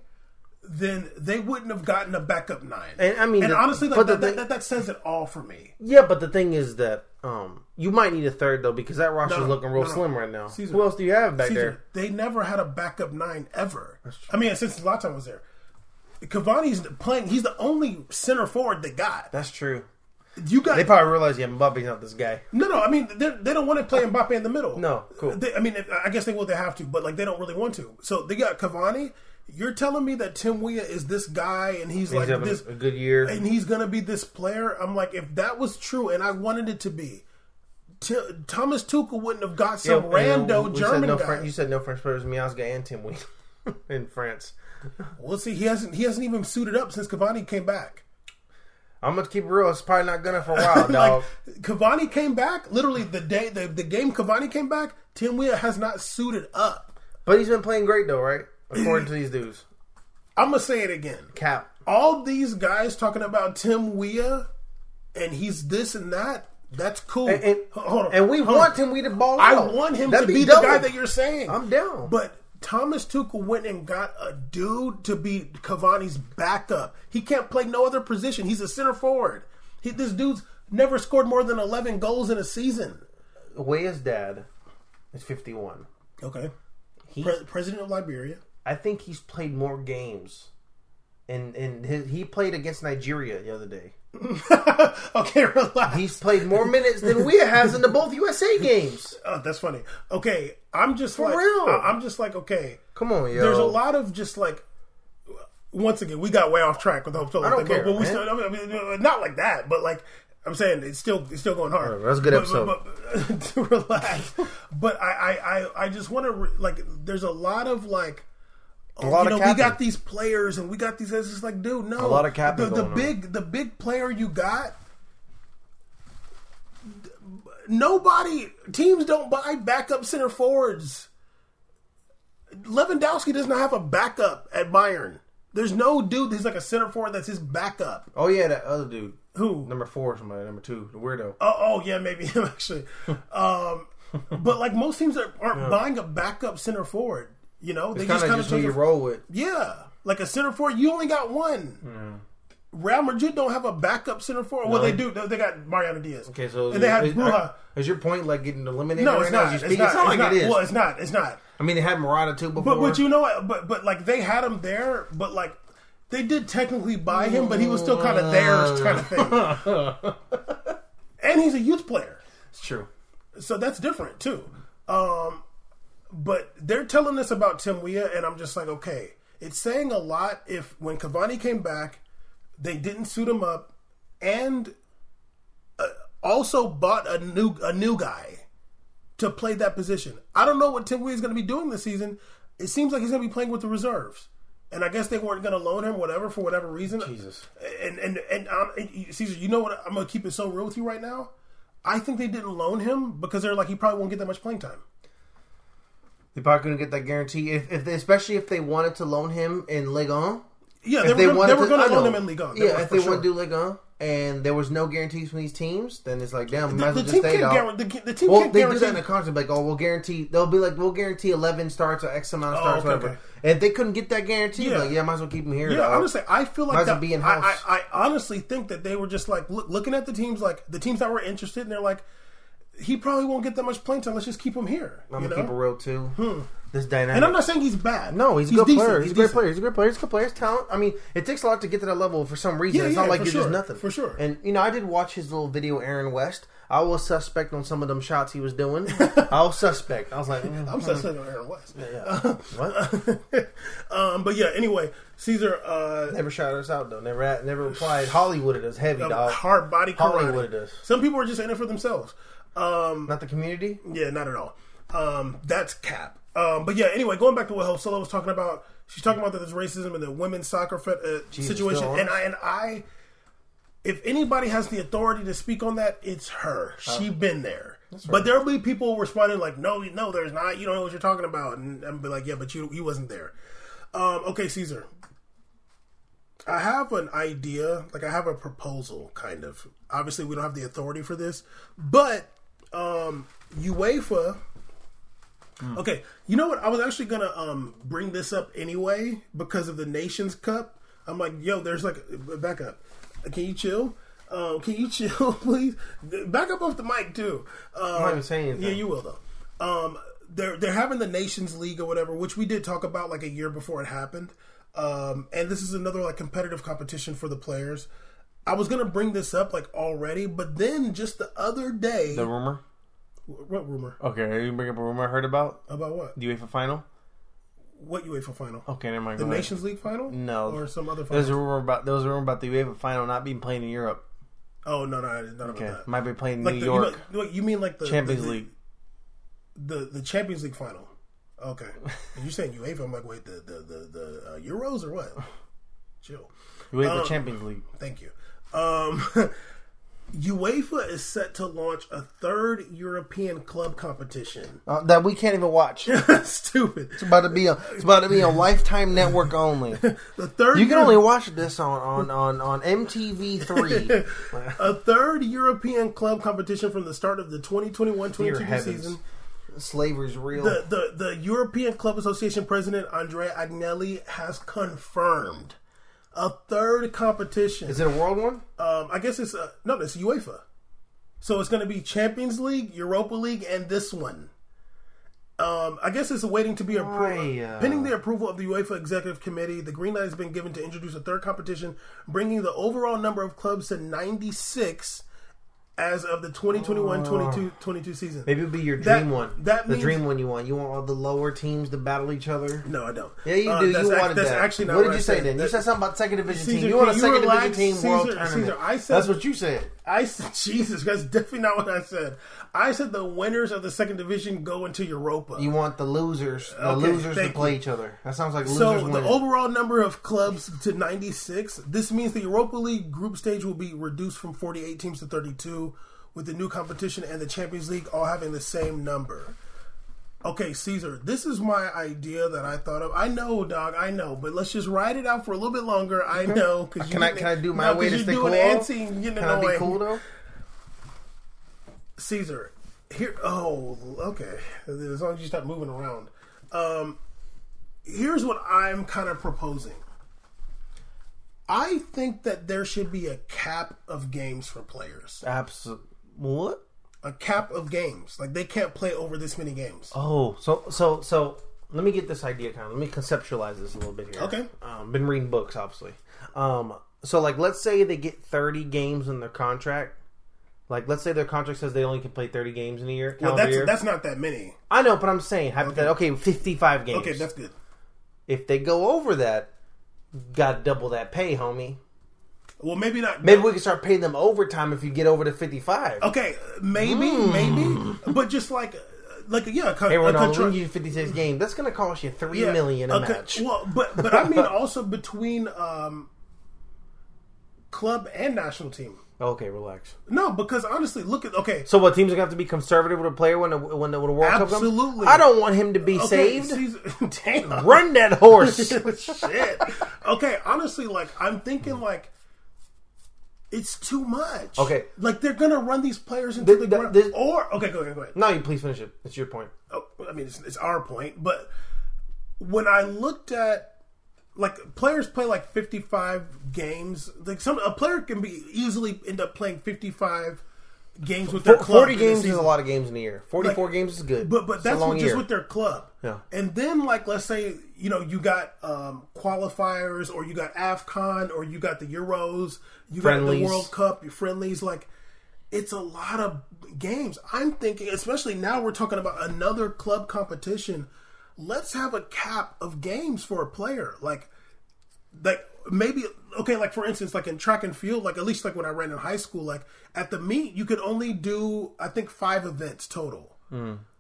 then they wouldn't have gotten a backup nine. And, I mean, and the- honestly, like, that, that, thing- that, that says it all for me. Yeah, but the thing is that um, you might need a third though because that roster's No, looking real no, slim right now. Caesar. Who else do you have back Caesar, there? they never had a backup nine ever. I mean, since Zlatan was there. Cavani's playing. He's the only center forward they got. That's true. You got They probably realize, yeah, Mbappe's not this guy. no, no. I mean, they they don't want to play Mbappe in the middle. No, cool. They, I mean, I guess they will. They have to, but like they don't really want to. So they got Cavani. You're telling me that Tim Weah is this guy, and he's, He's like this, a good year. and he's gonna be this player. I'm like, if that was true, and I wanted it to be, T- Thomas Tuchel wouldn't have got some Yeah, rando and we German no guy. French, you said no French players, Miazga and Tim Weah in France. We'll see. He hasn't. He hasn't even suited up since Cavani came back. I'm gonna keep it real. It's probably not gonna for a while, like dog. Cavani came back. Literally the day the, the game Cavani came back, Tim Weah has not suited up. but he's been playing great though, right? According to these dudes. I'm gonna say it again. Cap. All these guys talking about Tim Weah and he's this and that. That's cool. And, and, hold on, and we hold want on. Tim Weah to ball I out. want him That'd to be, dope. the guy that you're saying. I'm down. But Thomas Tuchel went and got a dude to be Cavani's backup. He can't play no other position. He's a center forward. He, this dude's never scored more than 11 goals in a season. Weah's dad is 51. Okay. Pre- president of Liberia. I think he's played more games, and and his, he played against Nigeria the other day. okay, relax. He's played more minutes than Weah has in the both USA games. Oh, that's funny. Okay, I'm just like real. I'm just like okay. Come on, yo. There's a lot of just like. Once again, we got way off track with the whole thing, care, but, we man. still, I mean, not like that, but like I'm saying, it's still it's still going hard. That's a good But- episode. But, but, relax. but I, I, I, I just want to re- like. There's a lot of like. Oh, lot you of know, we got these players and we got these. It's just like, dude, no. A lot of capping The, the going on. big, the big player you got. Nobody teams don't buy backup center forwards. Lewandowski does not have a backup at Bayern. There's no dude that's like a center forward that's his backup. Oh yeah, that other dude, Who? number four, somebody, number two, the weirdo. Oh, oh yeah, maybe him actually. um, but like most teams are, aren't buying a backup center forward. You know, they It's kind of just who you a- roll with. Yeah, like a center forward, you only got one. Real Madrid don't have a backup center forward. Well, they do. They got Mariano Diaz. Okay, so and they had is, Borja. is your point like getting eliminated? No, right it's now? not. It's not. It's like not. it is. Well, it's not. It's not. I mean, they had Morata too before. But but you know what? But but like they had him there, but like they did technically buy him, but he was still kind of theirs, kind of thing. and he's a youth player, it's true. so that's different too. Um, but they're telling us about Tim Weah, and I'm just like, okay, it's saying a lot. If when Cavani came back, they didn't suit him up, and uh, also bought a new a new guy to play that position. I don't know what Tim Weah is going to be doing this season. It seems like he's going to be playing with the reserves, and I guess they weren't going to loan him, whatever for whatever reason. Jesus. And and and um, Caesar, you know what? I'm going to keep it so real with you right now. I think they didn't loan him because they're like he probably won't get that much playing time. They probably going to get that guarantee, if, if they, especially if they wanted to loan him in Ligue 1. Yeah, they If were, they they were going to loan him in Ligue 1. Yeah, if they sure. want to do Ligue 1, and there was no guarantees from these teams, then it's like, damn, might the, as the well team just stay can't guarantee. The, the team Well, can't they do guarantee. that in the contract, like, oh, we'll guarantee. They'll be like, we'll guarantee eleven starts or X amount of Oh, starts, okay, whatever. okay. And if they couldn't get that guarantee, Yeah. like, yeah, might as well keep him here. Yeah, dog. honestly, I feel Might like well that. be in I, house. I, I honestly think that they were just like look, looking at the teams, like the teams that were interested, and they're like, he probably won't get that much playing time. Let's just keep him here. I'm gonna know? keep it real too. This dynamic. And I'm not saying he's bad. No, he's a good decent. player. He's, a great player. He's a great player. He's a good player. He's talent. I mean, it takes a lot to get to that level for some reason. Yeah, it's yeah, not like you're sure. just nothing. For sure. And you know, I did watch his little video, Aaron West. I was suspect on some of them shots he was doing. I was suspect. I was like, mm, I'm such on Aaron West. yeah. what? um, but yeah, anyway, Caesar, uh, Never shouted us out though. Never, never replied. Hollywood it is heavy, dog. hard body Hollywood karate. it is. Some people are just in it for themselves. Um, Not the community. Yeah, not at all. Um, that's cap. Um, but yeah, anyway, going back to what Solo was talking about, she's talking about that there's racism in the women's soccer fe- uh, Jesus, situation, and I and I, if anybody has the authority to speak on that, it's her. She been there. But there'll be people responding like, "No, no, there's not. You don't know what you're talking about," and I'm be like, "Yeah, but you you wasn't there." Um, okay, Caesar. I have an idea, like I have a proposal, kind of. Obviously, we don't have the authority for this, but um, UEFA. Okay, you know what? I was actually gonna um, bring this up anyway because of the Nations Cup. I'm like, yo, there's like, back up. Can you chill? Um, can you chill, please? Back up off the mic too. Um, I'm not even saying anything. Yeah, you will though. Um, they're they're having the Nations League or whatever, which we did talk about like a year before it happened. Um, and this is another like competitive competition for the players. I was gonna bring this up like already, but then just the other day, The rumor. what rumor Okay, you bring up a rumor I heard about about what? the UEFA final? What UEFA final? Okay, never mind. the go ahead. Nations League final? No. or some other There's final? a rumor about there was a rumor about the UEFA final not being played in Europe. oh no, no, I didn't Okay, about that. might be playing in Like New the, York You, know, you mean like the Champions the, League. the the Champions League final? Okay, and you saying UEFA? I'm like, wait, the the the, the uh, Euros or what? Chill. UEFA Um, Champions League. Thank you. Um, UEFA is set to launch a third European club competition. Uh, that we can't even watch. Stupid! It's about to be a it's about to be a Lifetime Network only. The third You can Euro- only watch this on on on, on MTV three. a third European club competition from the start of the 2021-22 Dear heavens. season. Slavery's real. The, the the European Club Association president Andrea Agnelli has confirmed a third competition. Is it a world one? um, I guess it's uh, no, it's UEFA. So it's going to be Champions League, Europa League, and this one. Um, I guess it's waiting to be approved. Uh, Pending the approval of the UEFA Executive Committee, the green light has been given to introduce a third competition, bringing the overall number of clubs to 96 as of the 2021-22 season. Maybe it'll be your That- dream one. that the dream one you want. You want all the lower teams to battle each other. No, I don't. Yeah, you Uh, do. you ac- wanted that's that. actually not what what did you say then? You said something about second division Caesar, team. You want a second division team world tournament. Caesar, I said- That's what you said. I said, Jesus, that's definitely not what I said. I said the winners of the second division go into Europa. You want the losers, the Okay, losers to play you. each other. That sounds like losers so the overall number of clubs to 96. This means the Europa League group stage will be reduced from 48 teams to 32, with the new competition and the Champions League all having the same number. Okay, Caesar, this is my idea that I thought of. I know, dog, I know, but let's just ride it out for a little bit longer. I know. Cause Can I- you- can I do my no, way to stay cool? antsy and getting Can I be annoying. cool though? Caesar, here. Oh, okay. As long as you stop moving around. Um, here's what I'm kind of proposing. I think that there should be a cap of games for players. Absolutely. What? A cap of games. Like they can't play over this many games. Oh, so so so. Let me get this idea kind of. Let me conceptualize this a little bit here. Okay. Um, been reading books, obviously. Um, so like, let's say they get thirty games in their contract. Like, let's say their contract says they only can play thirty games in a year. Well, that's year. that's not that many. I know, but I'm saying hypothetically. Okay, fifty-five games. Okay, that's good. if they go over that, got double that pay, homie. Well, maybe not. Maybe we can start paying them overtime if you get over to fifty-five. Okay, maybe, maybe, but just like, like yeah, a, Hey, a contra- you fifty-six games. That's going to cost you three million a okay. match. Well, but but I mean also between um, club and national team. Okay, relax. No, because honestly, look at okay. So what teams are going to have to be conservative with a player when the, when the, when the World Cup comes? Absolutely. I don't want him to be okay, saved. Damn. Run that horse. Shit. Okay, honestly, like I'm thinking like it's too much. Okay. like they're gonna run these players into The- the, the- ground. or okay, go ahead, go ahead. no, you please finish it. It's your point. Oh, I mean, it's, it's our point, but when I looked at like players play like 55 games, like some a player can be easily end up playing 55 games with their club. Forty games is a lot of games in a year. Forty-four Like, games is good. But but that's just year. with their club. Yeah. And then like let's say you know you got um, qualifiers or you got Afcon or you got the Euros, you got the World Cup, your friendlies. Like it's a lot of games. I'm thinking, especially now we're talking about another club competition. Let's have a cap of games for a player. Like like maybe okay like for instance like in track and field like at least like when i ran in high school like at the meet you could only do i think five events total.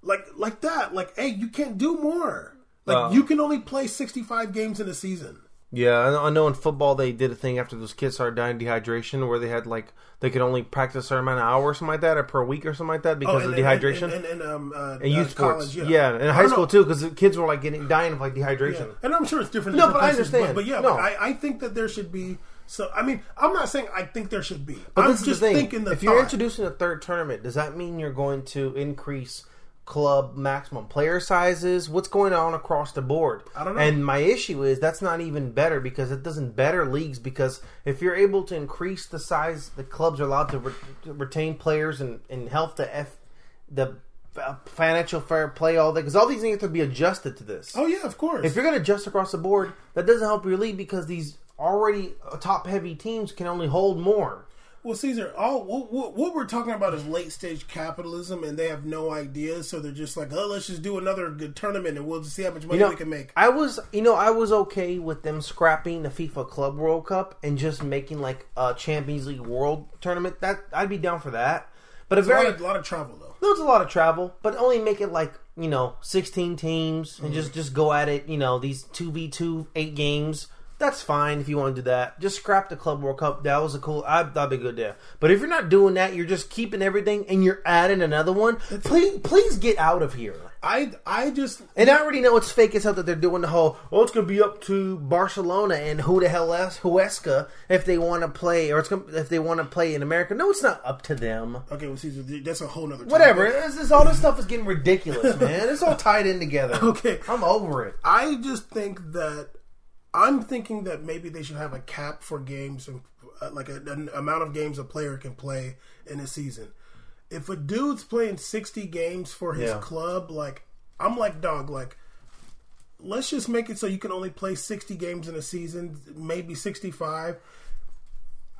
Like like that. Like hey you can't do more. Like Uh. you can only play 65 games in a season Yeah, I know, I know in football they did a thing after those kids started dying of dehydration where they had like they could only practice a certain amount of hours or something like that or per week or something like that because Oh, of dehydration. and, and, and, um, uh, And youth uh, sports, college, yeah. and in high school know. too, because the kids were like getting dying of like dehydration. And I'm sure it's different. No, different but I understand. But, but yeah, No. but I, I think that there should be. So I mean, I'm not saying I think there should be. But I'm this is just the thing: thinking the if you're introducing a third tournament, does that mean you're going to increase club maximum player sizes? What's going on across the board? I don't know. And my issue is that's not even better because it doesn't better leagues. Because if you're able to increase the size, the clubs are allowed to, re- to retain players and, and help the f the uh, financial fair play all that because all these things have to be adjusted to this. oh yeah, of course. If you're going to adjust across the board, that doesn't help your league because these already top heavy teams can only hold more. Well, Caesar, all what, what, what we're talking about is late stage capitalism, and they have no idea, so they're just like, "Oh, let's just do another good tournament, and we'll just see how much money You know, we can make." I was, you know, I was okay with them scrapping the FIFA Club World Cup and just making like a Champions League World Tournament. That I'd be down for that. But a It's a lot, very of, lot of travel though. there's a lot of travel, but only make it like you know 16 teams and mm-hmm. just just go at it. You know these two v two eight games. That's fine if you want to do that. Just scrap the Club World Cup. That was a cool. I, that'd be good there. But if you're not doing that, you're just keeping everything and you're adding another one. Please, please get out of here. I I just And I already know it's fake as hell that they're doing the whole. Oh, it's going to be up to Barcelona and who the hell else, Huesca, if they want to play, or it's gonna, if they want to play in America. No, it's not up to them. okay. Well, Caesar, that's a whole other. Whatever. It's, it's- all this stuff is getting ridiculous, man. It's all tied in together. Okay. I'm over it. I just think that I'm thinking that maybe they should have a cap for games and uh, like a, an amount of games a player can play in a season. If a dude's playing 60 games for his Yeah. club, like I'm like dog, like let's just make it so you can only play 60 games in a season, maybe 65.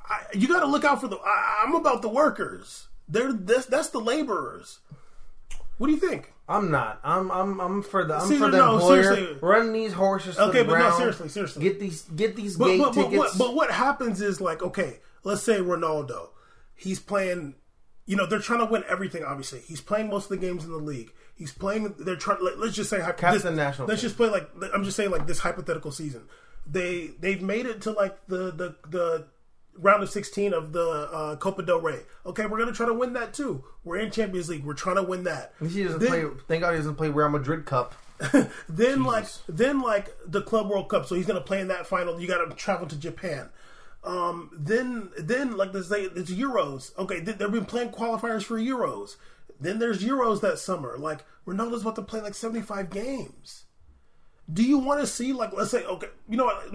I, you got to look out for the. I, I'm about the workers. They're that's that's the laborers. What do you think? I'm not. I'm I'm I'm for the I'm Caesar, for the no, employer. seriously. Run these horses. To Okay, but no, seriously, seriously. Get these get these But, gate but, but, tickets. what, but what happens is like, okay, let's say Ronaldo, he's playing. You know, they're trying to win everything. Obviously, he's playing most of the games in the league. He's playing. They're trying. Let, let's just say this, national Let's team. just play like I'm just saying like this hypothetical season. They they've made it to like the the the round of 16 of the uh, Copa del Rey. Okay, we're gonna try to win that too. We're in Champions League. We're trying to win that. he doesn't Then- play. Thank God he doesn't play Real Madrid Cup. then like then like the Club World Cup, so he's gonna play in that final. You got to travel to Japan. Um, then then like say it's Euros. Okay, th- they've been playing qualifiers for Euros. Then there's Euros that summer. Like Ronaldo's about to play like 75 games. Do you want to see like let's say okay, you know what?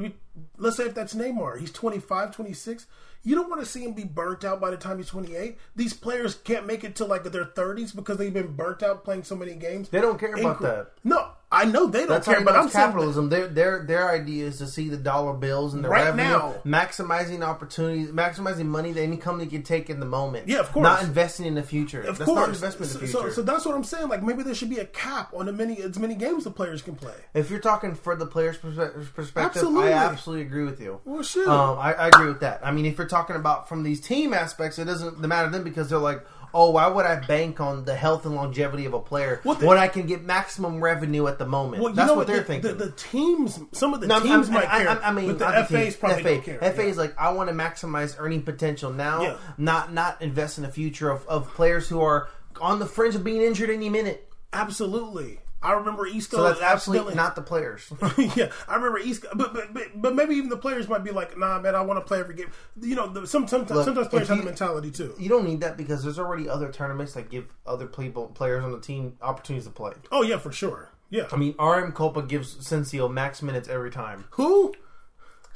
Let's say if that's Neymar, he's 25, 26. You don't want to see him be burnt out by the time he's 28. These players can't make it to like their 30s because they've been burnt out playing so many games. They don't care about Incre- that. No, I know they don't That's care, but I'm capitalism. Their their their idea is to see the dollar bills and the Right revenue, now. maximizing opportunities, maximizing money that any company can take in the moment. Yeah, of course. Not investing in the future. Of that's course, not investment in the future. So, so that's what I'm saying. Like maybe there should be a cap on the many as many games the players can play. if you're talking for the player's perspective, Absolutely. I absolutely agree with you. Well, shit. Um, I, I agree with that. I mean, if you're talking about from these team aspects, it doesn't matter to them because they're like, oh, why would I bank on the health and longevity of a player Well, the- when I can get maximum revenue at the moment? well, That's know what they're the, thinking. The, the teams, some of the No, teams I'm- might I, care. I, I mean, the FAs probably FA, care. FA Yeah. is like, I want to maximize earning potential now, Yeah. not not invest in the future of, of players who are on the fringe of being injured any minute. absolutely. I remember Isco. So that's absolutely not the players. yeah, I remember Isco, but, but but but maybe even the players might be like, "Nah, man, I want to play every game." You know, the, some, sometimes Look, sometimes players if have you- the mentality too. you don't need that because there's already other tournaments that give other people players on the team opportunities to play. Oh yeah, for sure. Yeah. I mean, RM Copa gives Asensio max minutes every time. Who?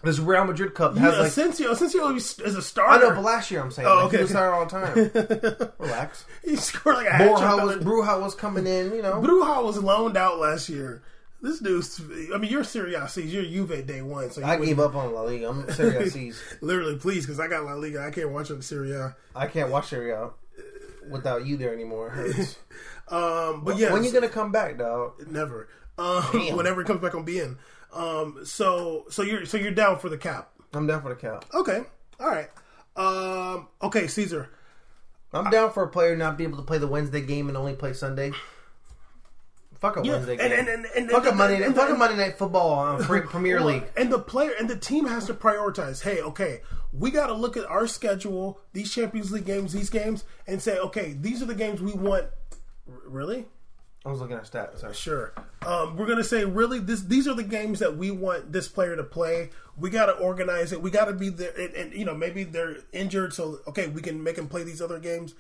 This Real Madrid Cup Yeah, has like Asensio. Asensio is a I starter. know, but last year I'm saying Oh, like, okay, he was starting all the time. Relax. he scored like a hat trick. Borja was Borja was coming in, you know. Borja was loaned out last year. This dude's. I mean, you're Serie A C's. You're Juve day one. So you I gave up on La Liga. I'm Serie A C's. Literally, please, because I got La Liga. I can't watch in Serie A. I can't watch Serie A without you there anymore. It hurts. Um, but yeah, When you gonna come back, dog? never. Um, Damn. whenever it comes back on beIN. Um, so so you're so you're down for the cap. I'm down for the cap. Okay, all right. Um, okay, Caesar. I'm down for a player not be able to play the Wednesday game and only play Sunday. Fuck a Yeah, Wednesday game. and- and- and- fuck a Monday. and- fuck a Monday night football on Pre- Premier League. And the player and the team has to prioritize. Hey, okay, we got to look at our schedule, these Champions League games, these games, and say, okay, these are the games we want. Really? I was looking at stats. Sorry. Sure. Um, we're gonna say, really, this these are the games that we want this player to play. We got to organize it. We got to be there, and, and you know, maybe they're injured, so okay, we can make them play these other games.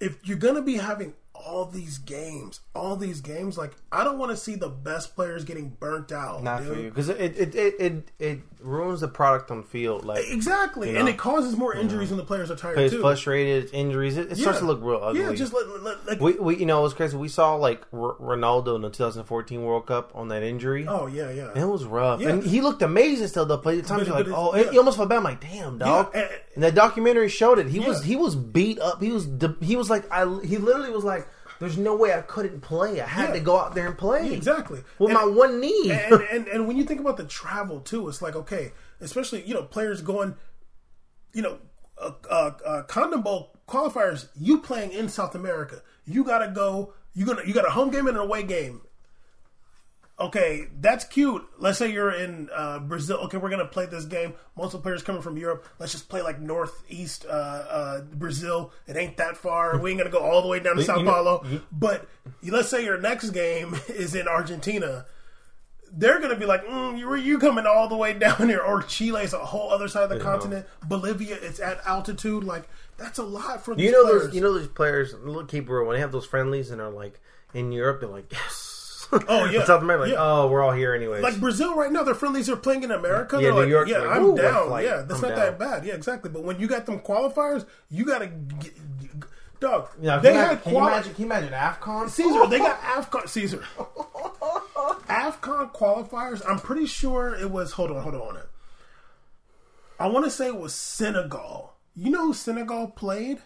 If you're gonna be having all these games, all these games, like I don't want to see the best players getting burnt out. Not dude. for you because it it, it it it ruins the product on the field. Like Exactly, You and it causes more injuries when the players are tired players too. frustrated, injuries. It, it starts to look real ugly. Yeah, just let- like we, we you know it was crazy. We saw like R- Ronaldo in the 2014 World Cup on that injury. oh yeah, yeah. It was rough, Yeah. and he looked amazing still. The times But- you're like, oh, yeah. you almost felt bad. I'm like, damn, dog. and- and that documentary showed it. He was he was beat up. He was he was like, I he literally was like, there's no way I couldn't play. I had Yeah. to go out there and play exactly with And- my one knee. and, and and when you think about the travel too, it's like okay, especially you know players going, you know, uh, uh, uh, CONMEBOL qualifiers. You playing in South America, you got to go. You gonna you got a home game and an away game. Okay, that's cute. Let's say you're in uh, Brazil. Okay, we're gonna play this game. Multiple players coming from Europe. Let's just play like northeast uh, uh, Brazil. It ain't that far. We ain't gonna go all the way down to Sao know- Paulo. But let's say your next game is in Argentina they're going to be like, mm, you you coming all the way down here, or Chile is a whole other side of the continent. Bolivia, it's at altitude. Like that's a lot for You know players. those. You know those players. Look, keep real. When they have those friendlies and are like in Europe, they're like, yes. Oh, yeah. South America, like, Yeah. oh, we're all here anyways. like Brazil right now, their friendlies are playing in America. Yeah, They're New like, York's yeah, like, I'm down. flight? Yeah, that's I'm not down." that bad. Yeah, exactly. But when you got them qualifiers, you got to, dog. yeah, they had can you imagine? Can you imagine Afcon? Caesar, they got AFCON. Caesar. AFCON qualifiers, I'm pretty sure it was. Hold on, hold on. I want to say it was Senegal. You know who Senegal played?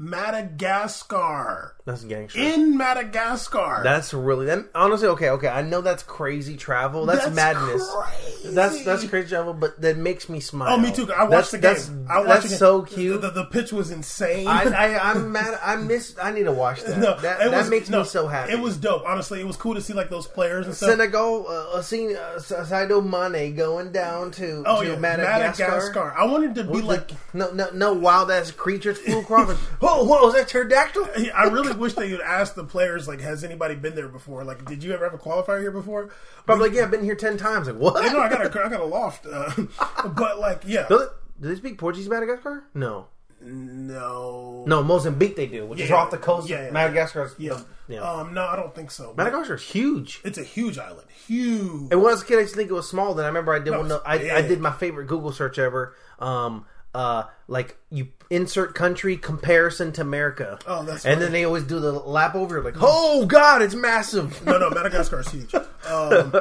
Madagascar. That's gangster. In Madagascar. That's really that, honestly okay. Okay, I know that's crazy travel. That's, That's madness. crazy. That's that's crazy travel, but that makes me smile. Oh, me too. I That's- watched the game. That's, I watched that's the game. so cute. The, the, the pitch was insane. I, I I'm mad. I missed. I need to watch that. no, that was- makes no, me so happy. It was dope. Honestly, it was cool to see like those players and stuff. Senegal. Uh, uh, seen uh, Sadio Mane going down to, oh to yeah, Madagascar. Madagascar. I wanted to be like. no, no, no wild ass creatures flew across. Oh, what was that pterodactyl? I really wish they would ask the players like, has anybody been there before? Like, did you ever have a qualifier here before? Probably like, yeah, I've been here ten times. Like, what? You know, got a, I got a loft, uh, but like, yeah, do, they, do they speak Portuguese, in Madagascar? No, no, no, Mozambique they do, which is off the coast. Yeah, yeah. Madagascar. yeah, yeah. um, no, I don't think so. Madagascar is huge. it's a huge island, huge. And when I was a kid, I used to think it was small. Then I remember I did one. it's I, I did my favorite Google search ever. Um, uh, like you insert country comparison to America. Oh, that's and funny. then they always do the lap over. Like, oh god, it's massive. No, no, Madagascar is huge. Um,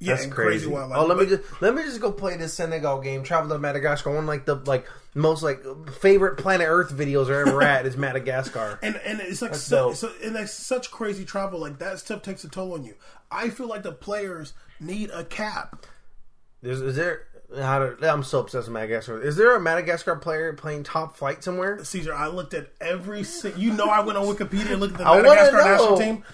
yeah, That's crazy. crazy wildlife. oh, let me just let me just go play this Senegal game. Travel to Madagascar. One like the like most like favorite planet Earth videos are ever at is Madagascar. and and it's like so, so and that's such crazy travel. Like that stuff takes a toll on you. I feel like the players need a cap. Is, is there? How to, I'm so obsessed with Madagascar. Is there a Madagascar player playing top flight somewhere? Caesar, I looked at every. si- You know, I went on Wikipedia and looked at the Madagascar national team.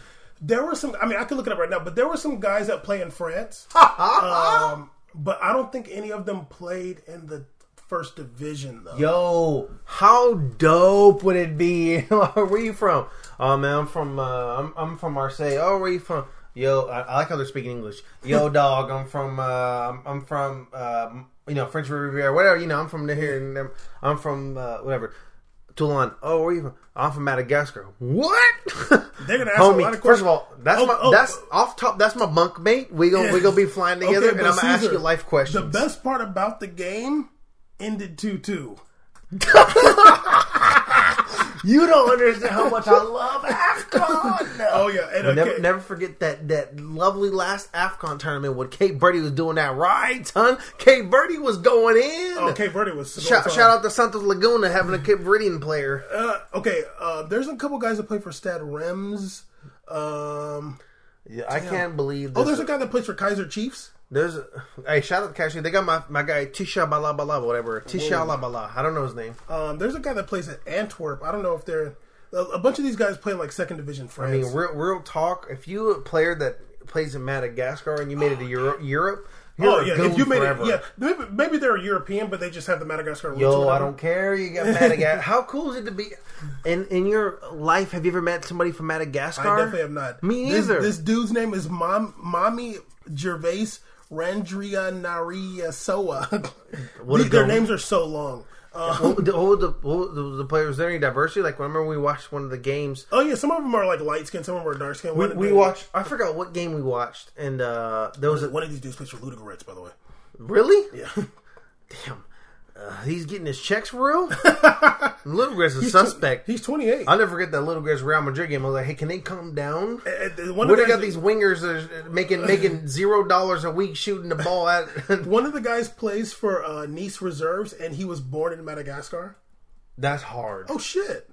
There were some. I mean, I could look it up right now, but there were some guys that play in France. um, but I don't think any of them played in the first division though. Yo, how dope would it be? where are you from? Oh man, I'm from uh, I'm I'm from Marseille. Oh, where you from? Yo, I, I like how they're speaking English. Yo, dog, I'm from uh, I'm, I'm from uh, you know French Riviera, whatever. You know, I'm from here. And I'm- I'm from uh, whatever. Toulon. Oh, where you from? I'm from Madagascar. What? They're gonna ask a Homie, lot of first of all, that's Oh, my oh, that's oh. off top. That's my bunk mate. We gonna we gonna be flying together, Okay, and I'm gonna ask Caesar, you life questions. The best part about the game ended two two. You don't understand how much I love AFCON. Oh yeah, and okay. Never, never forget that that lovely last AFCON tournament when Cape Verde was doing that right, son. Cape Verde was going in. Oh, Cape Verde was Shout, shout out to Santos Laguna having a Cape Verdean player. Uh, okay, uh, there's a couple guys that play for Stade Reims. Um, Yeah, I can't believe this. oh, there's a guy that plays for Kaizer Chiefs. There's a, hey, shout out to Cashew. They got my, my guy Tisha Balabala, whatever. Tisha Balabala. I don't know his name. Um, there's a guy that plays at Antwerp. I don't know if they're A, a bunch of these guys play in like second division I mean, real, real talk. If you a player that plays in Madagascar and you made it to Euro- Europe, you're oh yeah, if you made forever. it, yeah, maybe, maybe they're European, but they just have the Madagascar. Yo, I don't care. You got Madagascar. How cool is it to be in in your life? Have you ever met somebody from Madagascar? I definitely have not. Me This- This, dude's name is Mom, Mommy Gervais Randria Naria Soa. Their names are so long. Uh, What, the, what, the, what the, players? There any diversity? Like, I remember we watched one of the games. oh yeah, some of them are like light skin, some of them are dark skin. We, we watched. I forgot what game we watched, and uh there was a One of these dudes plays for Ludogorets, by the way. really. Yeah. Damn. Uh, he's getting his checks for real. Little Greg's a suspect. He's 28. I'll never forget that Little Greg's Real Madrid game. I was like, hey, can they calm down? And- and one Where they got these wingers that are making making zero dollars a week shooting the ball at? One of the guys plays for uh, Nice Reserves, and he was born in Madagascar. That's hard. Oh shit!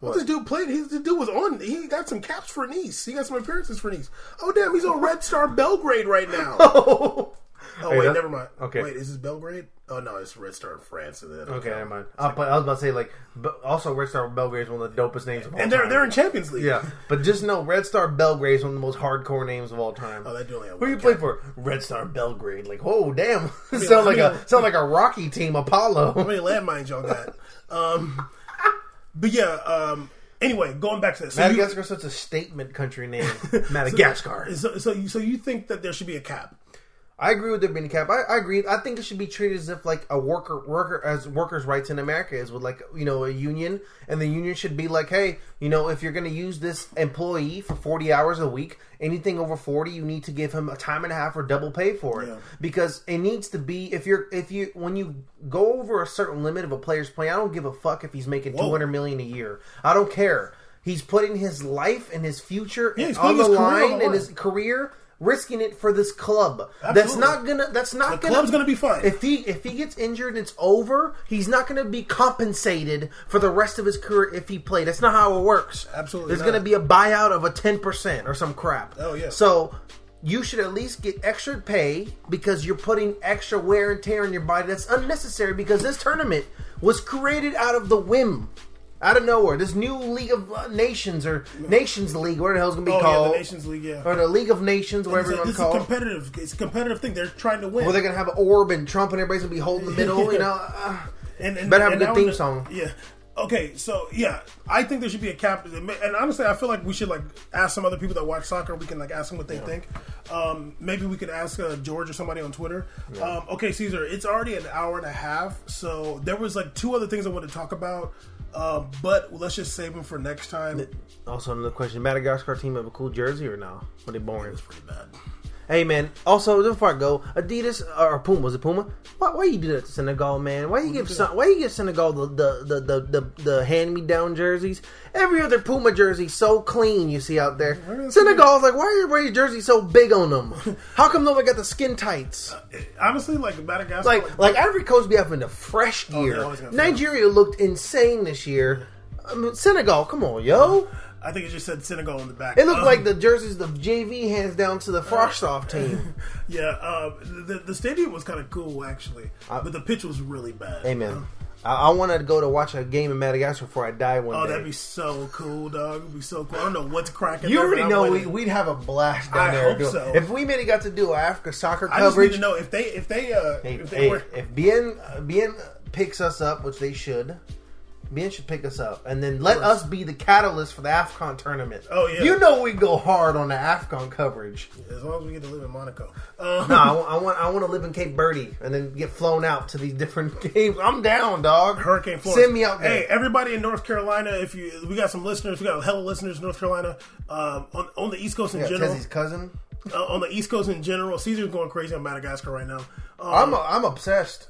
Well, this dude played. He, the dude was on. He got some caps for Nice. He got some appearances for Nice. Oh damn, he's on Red Star Belgrade right now. oh Hey, wait, never mind. okay. wait, is this Belgrade? Oh no, it's Red Star in France. And then, Okay, never mind. Uh, but I was about to say like, but also Red Star Belgrade is one of the dopest names of all and they're time. they're in Champions League. yeah, but just know Red Star Belgrade is one of the most hardcore names of all time. Oh, they do only have Who you play for? Red Star Belgrade. Like, oh damn, mean, sound like I a mean- sound like a Rocky team, Apollo. How many landmines y'all got? Um, but yeah. Um, anyway, going back to this. So you- Madagascar is such a statement country name. Madagascar. So, so, you, so you think that there should be a cap? I agree with being a cap. I, I agree. I think it should be treated as if like a worker worker as workers' rights in America is with like you know a union, and the union should be like, hey, you know, if you're going to use this employee for 40 hours a week, anything over 40, you need to give him a time and a half or double pay for it Yeah. because it needs to be if you're if you when you go over a certain limit of a player's play, I don't give a fuck if he's making 200 million a year. I don't care. He's putting his life and his future Yeah, on the his career on line the and his career risking it for this club. That's not gonna. That's not The gonna. club's gonna be fine. If he if he gets injured and it's over, he's not gonna be compensated for the rest of his career if he played. That's not how it works. Absolutely there's not. gonna be a buyout of a ten percent or some crap. Oh, yeah. So. You should at least get extra pay because you're putting extra wear and tear on your body that's unnecessary because this tournament was created out of the whim, out of nowhere. This new League of Nations or Nations League, what the hell's gonna be Oh called? yeah, the Nations League. Yeah, or the League of Nations, whatever It's, you a, want it's to call it. competitive. It's a competitive thing. They're trying to win. Well, they're gonna have an orb and Trump and everybody's gonna be holding the middle. You know, uh, and, and, better have a good theme song. Yeah. Okay, so yeah, I think there should be a cap. And honestly, I feel like we should like ask some other people that watch soccer. We can like ask them what they think. Um, maybe we could ask uh, George or somebody on Twitter. Um, okay, Caesar, it's already an hour and a half, so there was like two other things I wanted to talk about. Um, but let's just save them for next time. Also, another question: Madagascar team have a cool jersey or no? Were they boring? It's pretty bad. Hey man. Also, before I go, Adidas or Puma was it Puma? Why, why you do that to Senegal, man? Why you give some, Why you give Senegal the the the the, the, the hand me down jerseys? Every other Puma jersey so clean you see out there. Senegal's like, why are everybody's jerseys so big on them? How come nobody got the skin tights? Honestly, like Madagascar, Like like Ivory Coast be having the fresh Oh, gear. got Nigeria looked insane this year. I mean, Senegal, come on, yo. I think it just said Senegal on the back. It looked Um, like the jerseys the JV hands down to the Frostoff team. Yeah, uh, the the stadium was kind of cool actually, but the pitch was really bad. Amen. I, I wanted to go to watch a game in Madagascar before I die one Oh, day. Oh, that'd be so cool, dog. It'd be so cool. I don't know what's cracking. you there, already know we, we'd have a blast down I there. hope doing- so. If we maybe got to do Africa soccer I just need to know if they if they uh hey, if they hey, were if beIN uh, beIN picks us up, which they should, beIN should pick us up, and then let us be the catalyst for the Afcon tournament. Oh, yeah. you know we go hard on the Afcon coverage. as long as we get to live in Monaco. No, I, I want I want to live in Cape Verde and then get flown out to these different games. I'm down, dog. Hurricane Florence. Send me out there. Hey, everybody in North Carolina, if you we got some listeners, we got hella listeners in North Carolina, um, on, on the East Coast in general. Tezzy's cousin. Uh, on the East Coast in general, Caesar's going crazy on Madagascar right now. Um, I'm I'm obsessed.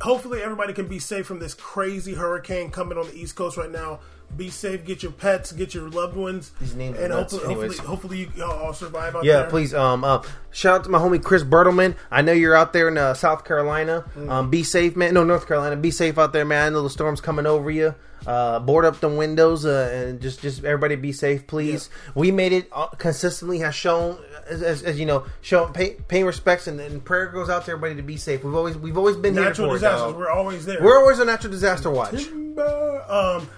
Hopefully everybody can be safe from this crazy hurricane coming on the East Coast right now. Be safe. Get your pets. Get your loved ones. These names and hopefully, hopefully, hopefully you all survive out Yeah, there. Yeah, please. Um, uh, shout out to my homie Chris Bertelman. I know you're out there in uh, South Carolina. Mm. Um, be safe, man. No, North Carolina. Be safe out there, man. I know the storm's coming over you. Uh, board up the windows uh, and just, just everybody be safe, please. We made it uh, consistently. Has shown, as, as, as you know, shown pay, paying respects and, and prayer goes out to everybody to be safe. We've always, we've always been Natural here for it, disasters. dog. We're always there. We're always a natural disaster watch. Um,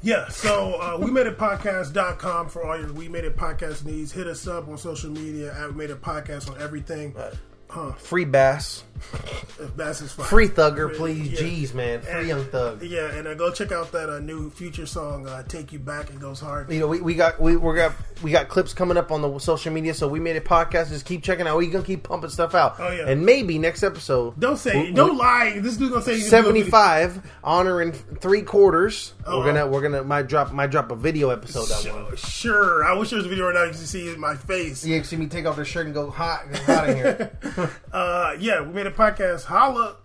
Yeah, so uh, we made it podcast.com for all your We Made It podcast needs. Hit us up on social media at We Made It Podcast on everything. Huh. Free bass, If Bass is fine. free thugger, please. Yeah. Jeez, man, free young thug. Yeah, and uh, go check out that uh, new future song, uh, "Take You Back." It goes hard. You know, we, we got we we got we got clips coming up on the social media, so we made a podcast. Just keep checking out. We gonna keep pumping stuff out. Oh, yeah. and maybe next episode, Don't say, we- don't lie. This dude gonna say seventy five gonna do a seventy video- five honoring three quarters. Oh, we're gonna we're gonna might drop might drop a video episode that one. Sure, sure. I wish there was a video right now. You can see my face. You see me take off the shirt and go hot, hot in here. Uh, yeah, we made a podcast. Holla.